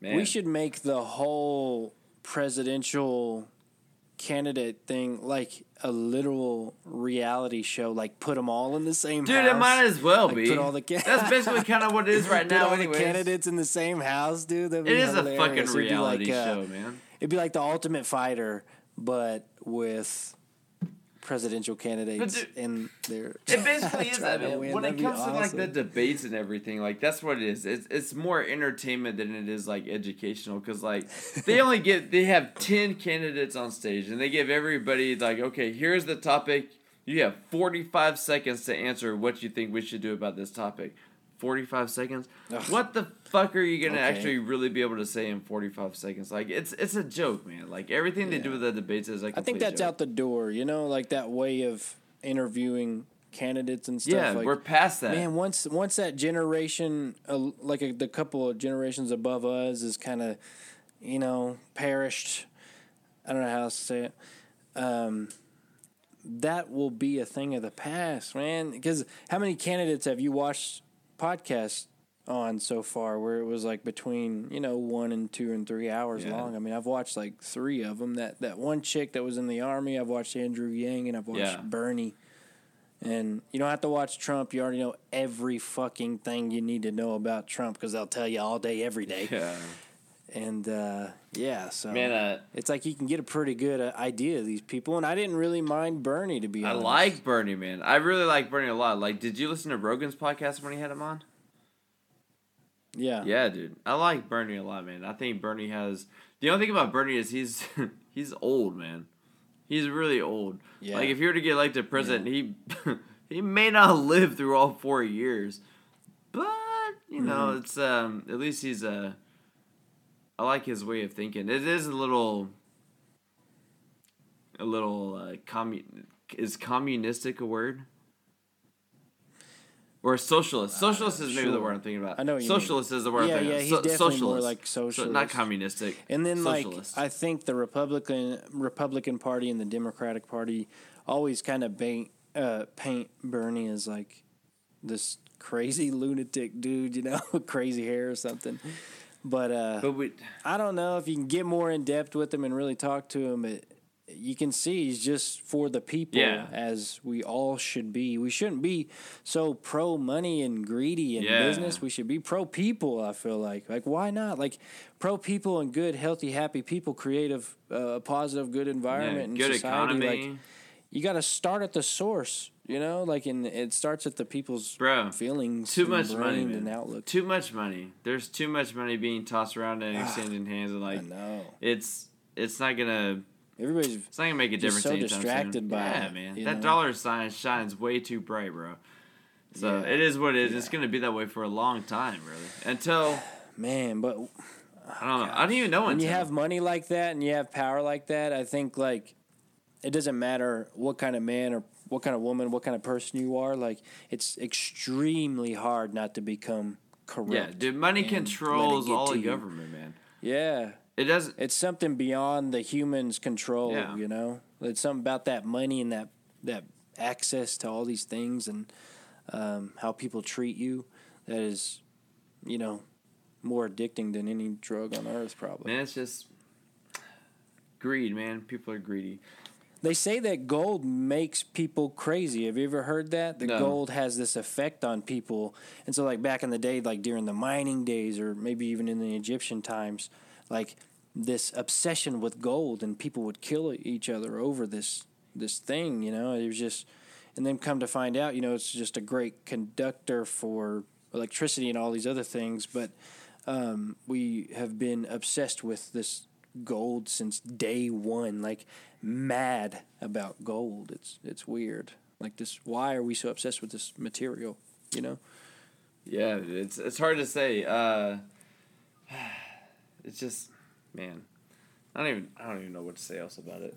Man. We should make the whole presidential candidate thing like a literal reality show. Like put them all in the same house. Dude, house. it might as well Like, be. put all the ca- That's basically kind of what it is right Put now. all anyways. the candidates in the same house, dude. That'd be It is a fucking reality like, uh, show, man. It'd be like the Ultimate Fighter, but with presidential candidates dude, and their. It basically is that, win. When it That'd be comes to like the debates and everything, like that's what it is. It's it's more entertainment than it is like educational because like they only get they have ten candidates on stage and they give everybody like okay here's the topic. You have forty five seconds to answer what you think we should do about this topic. 45 seconds. What the fuck are you gonna Okay. actually really be able to say in 45 seconds? Like it's it's a joke, man. Like everything they do with the debates is like I think that's out the door. You know, like that way of interviewing candidates and stuff. Yeah, like, we're past that. Man, once once that generation, uh, like a, the couple of generations above us, is kind of, you know, perished. I don't know how else to say it. Um, that will be a thing of the past, man. Because how many candidates have you watched podcasts on so far where it was like between you know one and two and three hours Yeah. long? I mean, I've watched like three of them. That that one chick that was in the army, I've watched Andrew Yang, and I've watched Yeah. Bernie. And you don't have to watch Trump. You already know every fucking thing you need to know about Trump because they'll tell you all day, every day. Yeah. And uh, yeah, so Man, uh, it's like you can get a pretty good uh, idea of these people. And I didn't really mind Bernie to be honest. I like Bernie, man. I really like Bernie a lot. Like, did you listen to Rogan's podcast when he had him on? Yeah. Yeah, dude. I like Bernie a lot, man. I think Bernie has the only thing about Bernie is he's he's old, man. He's really old. Yeah. Like if you were to get elected president, he he may not live through all four years. But, you know, Mm-hmm. it's um at least he's uh I like his way of thinking. It is a little a little uh commun is communistic a word? Or socialist. Socialist is maybe the Uh, word I'm thinking about. I know you mean. socialist is the word Yeah, I'm thinking yeah, he's So- definitely more socialist. like So, not communistic. And then socialist. like I think the Republican Republican Party and the Democratic Party always kind of paint uh, paint Bernie as like this crazy lunatic dude, you know, crazy hair or something. But uh but we I don't know if you can get more in depth with him and really talk to him. It, you can see he's just for the people, Yeah. as we all should be. We shouldn't be so pro money and greedy in Yeah. business. We should be pro people. I feel like, like why not? Like pro people and good, healthy, happy people create a f- a positive, good yeah, environment and good society. economy. Like you got to start at the source. You know, like and it starts at the people's Bro, feelings, too much money, man. and outlook. Too much money. There's too much money being tossed around and exchanging hands, and I like know it's it's not gonna everybody's it's not gonna make a difference. so distracted by yeah, it, man. That know? dollar sign shines way too bright, bro. So Yeah. it is what it is. It's gonna be that way for a long time, really. Until man, but I don't know. I don't even know when until you have money like that and you have power like that, I think like it doesn't matter what kind of man or what kind of woman, what kind of person you are. Like it's extremely hard not to become corrupt. yeah, dude. Money controls all the government, man. Yeah, It doesn't. it's something beyond the human's control. Yeah. You know, it's something about that money and that that access to all these things and um, how people treat you that is, you know, more addicting than any drug on earth, probably. Man, it's just greed, man. People are greedy. They say that gold makes people crazy. Have you ever heard that? The No. gold has this effect on people. And so like back in the day, like during the mining days or maybe even in the Egyptian times, like this obsession with gold and people would kill each other over this this thing, you know? It was just and then come to find out, you know, it's just a great conductor for electricity and all these other things, but um, we have been obsessed with this gold since day one, like mad about gold. It's it's weird. Like this, why are we so obsessed with this material? You know? Yeah, it's it's hard to say. Uh, it's just, man, I don't even I don't even know what to say else about it.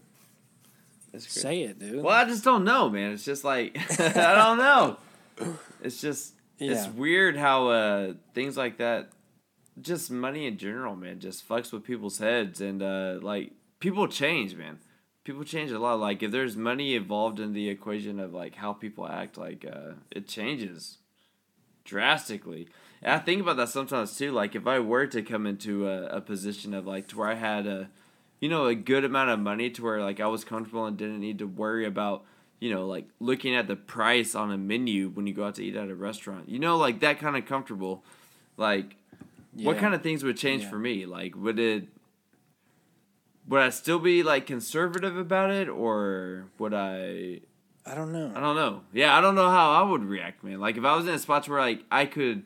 Say it, dude. Well, I just don't know, man. It's just like I don't know. It's just yeah. it's weird how uh, things like that, just money in general, man, just fucks with people's heads and uh, like people change, man. People change a lot. Like if there's money involved in the equation of like how people act, like uh, it changes drastically. And I think about that sometimes too. Like if I were to come into a, a position of like to where I had a, you know, a good amount of money to where like I was comfortable and didn't need to worry about, you know, like looking at the price on a menu when you go out to eat at a restaurant. You know, like that kind of comfortable. Like, what kind of things would change Yeah. for me? Like, would it? Would I still be like conservative about it, or would I? I don't know. I don't know. Yeah, I don't know how I would react, man. Like if I was in a spot where like I could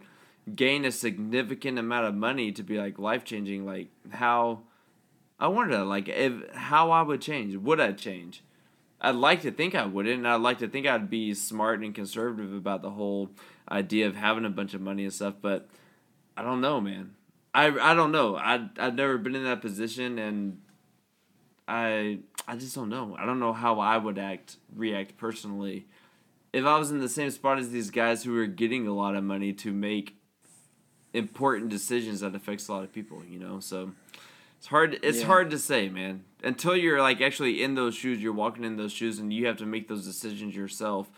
gain a significant amount of money to be like life changing, like how I wonder like if how I would change. Would I change? I'd like to think I wouldn't, and I'd like to think I'd be smart and conservative about the whole idea of having a bunch of money and stuff. But I don't know, man. I I don't know. I I've never been in that position, and I I just don't know. I don't know how I would act react personally if I was in the same spot as these guys who are getting a lot of money to make important decisions that affects a lot of people. You know, so it's hard. It's Yeah. hard to say, man. Until you're like actually in those shoes, you're walking in those shoes, and you have to make those decisions yourself.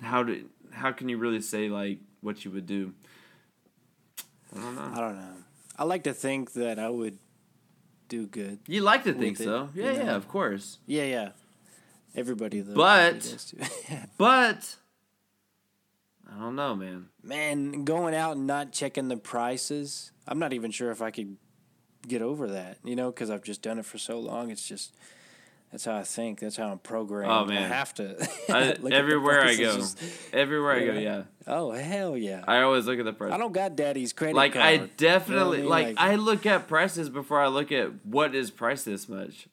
How do how can you really say like what you would do? I don't know. I don't know. I like to think that I would do good. You like to think it, so, you yeah, yeah, know. of course. Yeah, yeah. Everybody though. But- But I don't know, man. man, going out and not checking the prices, I'm not even sure if I could get over that. You know, because I've just done it for so long. It's just that's how I think. That's how I'm programmed. Oh, I have to. I, look at the everywhere I go, everywhere I go, Yeah. yeah. Oh hell yeah! I always look at the price. I don't got daddy's credit like card. I You know definitely I mean? like, I look at prices before I look at what is priced this much.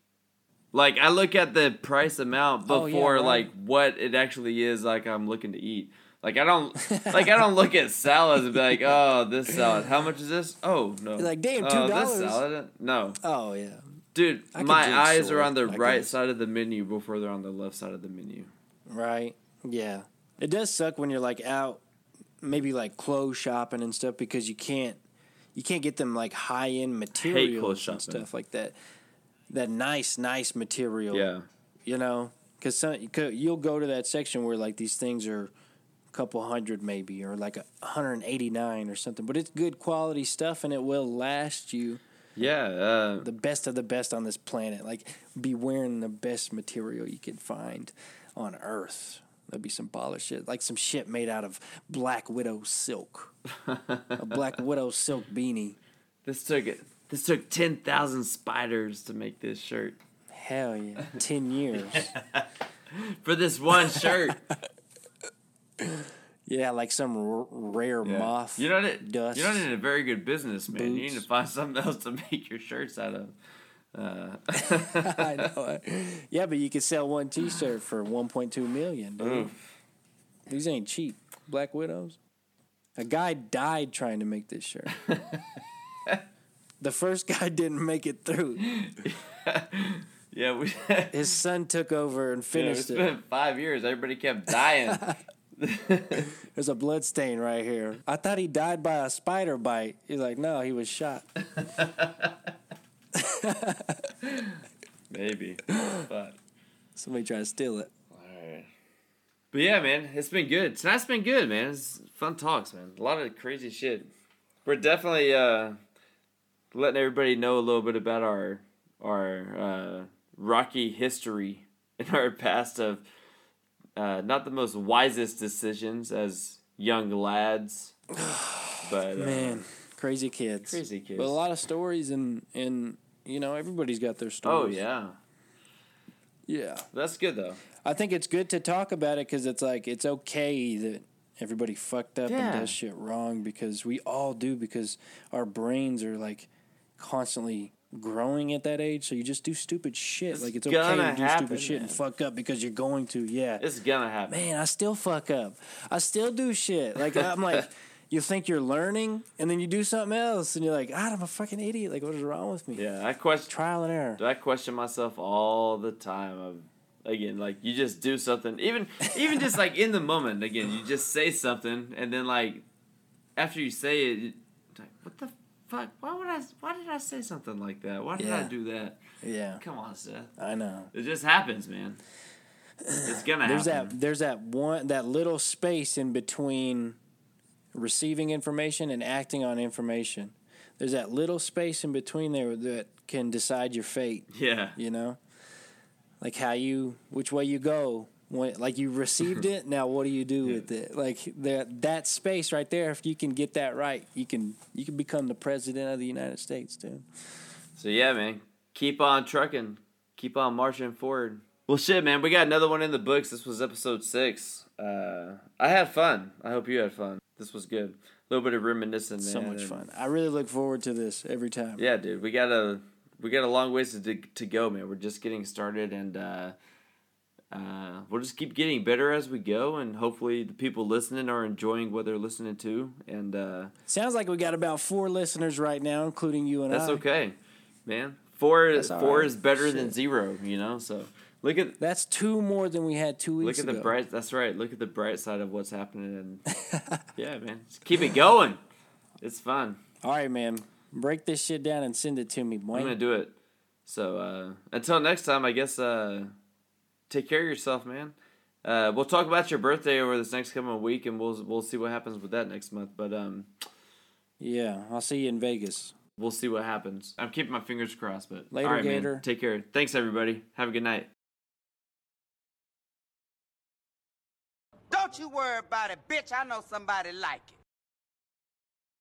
Like I look at the price amount Oh, yeah, before right. like what it actually is like I'm looking to eat. Like I don't like I don't look at salads and be like, oh, this salad. How much is this? Oh no. Like, damn, Oh, this $2. salad? No, Oh yeah. Dude. My eyes soy, are on the I right side of the menu before they're on the left side of the menu. Right. Yeah. It does suck when you're like out, maybe like clothes shopping and stuff because you can't, you can't get them like high end materials and stuff like that. That nice, nice material. Yeah. You know, because you'll go to that section where like these things are a couple hundred maybe or like a 189 or something, but it's good quality stuff and it will last you Yeah. Uh, the best of the best on this planet. Like, be wearing the best material you can find on Earth. That'd be some baller shit. Like some shit made out of Black Widow silk. a Black Widow silk beanie. this took it. This took ten thousand spiders to make this shirt. Hell yeah. 10 years. For this one shirt. Yeah, like some r- rare moth. You're not in, dust. you're not in a very good business, man. You need to find something else to make your shirts out of. Uh, I know. Yeah, but you could sell one t shirt for 1.2 million, dude. oof. These ain't cheap. Black Widows. A guy died trying to make this shirt. the first guy didn't make it through. Yeah, we. His son took over and Yeah, finished it's it. been five years. Everybody kept dying. There's a blood stain right here. I thought he died by a spider bite. He's like, no, he was shot. Maybe. But. Somebody tried to steal it. Alright. But yeah, man, it's been good. Tonight's been good, man. It's fun talks, man. A lot of crazy shit. We're definitely uh, letting everybody know a little bit about our our uh, rocky history in our past of uh, not the most wisest decisions as young lads, but uh, Man, crazy kids. crazy kids. But a lot of stories, and, and you know, everybody's got their stories. oh yeah, Yeah. that's good though. I think it's good to talk about it because it's like, it's okay that everybody fucked up Yeah. and does shit wrong because we all do because our brains are like constantly growing at that age. So you just do stupid shit. It's like it's okay gonna do happen, stupid shit and fuck up because you're going to. Yeah. It's gonna happen. man, I still fuck up. I still do shit. Like I'm like, you think you're learning, and then you do something else, and you're like, God, I'm a fucking idiot. Like, what is wrong with me? Yeah, I question. Trial and error. Do I question myself all the time. Of again, like you just do something, even even just like in the moment. Again, you just say something, and then like after you say it, like what the fuck? Why would I? Why did I say something like that? Why did I do that? Yeah, Come on, Seth. I know. It just happens, man. It's gonna There's happen. that. There's that one. That little space in between receiving information and acting on information. There's that little space in between there that can decide your fate. Yeah. You know, like how you, which way you go. When, like you received it, now what do you do with it? Like that that space right there. If you can get that right, you can you can become the president of the United States, dude. So yeah, man, keep on trucking, keep on marching forward. Well, shit, man, we got another one in the books. This was episode six. Uh, I had fun. I hope you had fun. This was good. A little bit of reminiscing, man. So much fun. I really look forward to this every time. Yeah, dude, we got a we got a long ways to to go, man. We're just getting started, and uh, uh, we'll just keep getting better as we go, and hopefully the people listening are enjoying what they're listening to, and uh, Sounds like we got about four listeners right now, including you and that's I. That's okay, man. Four four right. is better than zero, you know. So look at That's two more than we had two look weeks at ago. the bright. That's right. Look at the bright side of what's happening, and yeah, man, just keep it going. It's fun. All right, man. Break this shit down and send it to me, boy. I'm gonna do it. So uh, until next time, I guess uh, take care of yourself, man. Uh, we'll talk about your birthday over this next coming week, and we'll we'll see what happens with that next month. But um, Yeah, I'll see you in Vegas. we'll see what happens. I'm keeping my fingers crossed. But Later, all right, Gator. man. Take care. Thanks, everybody. Have a good night. Don't you worry about it, bitch. I know somebody like it.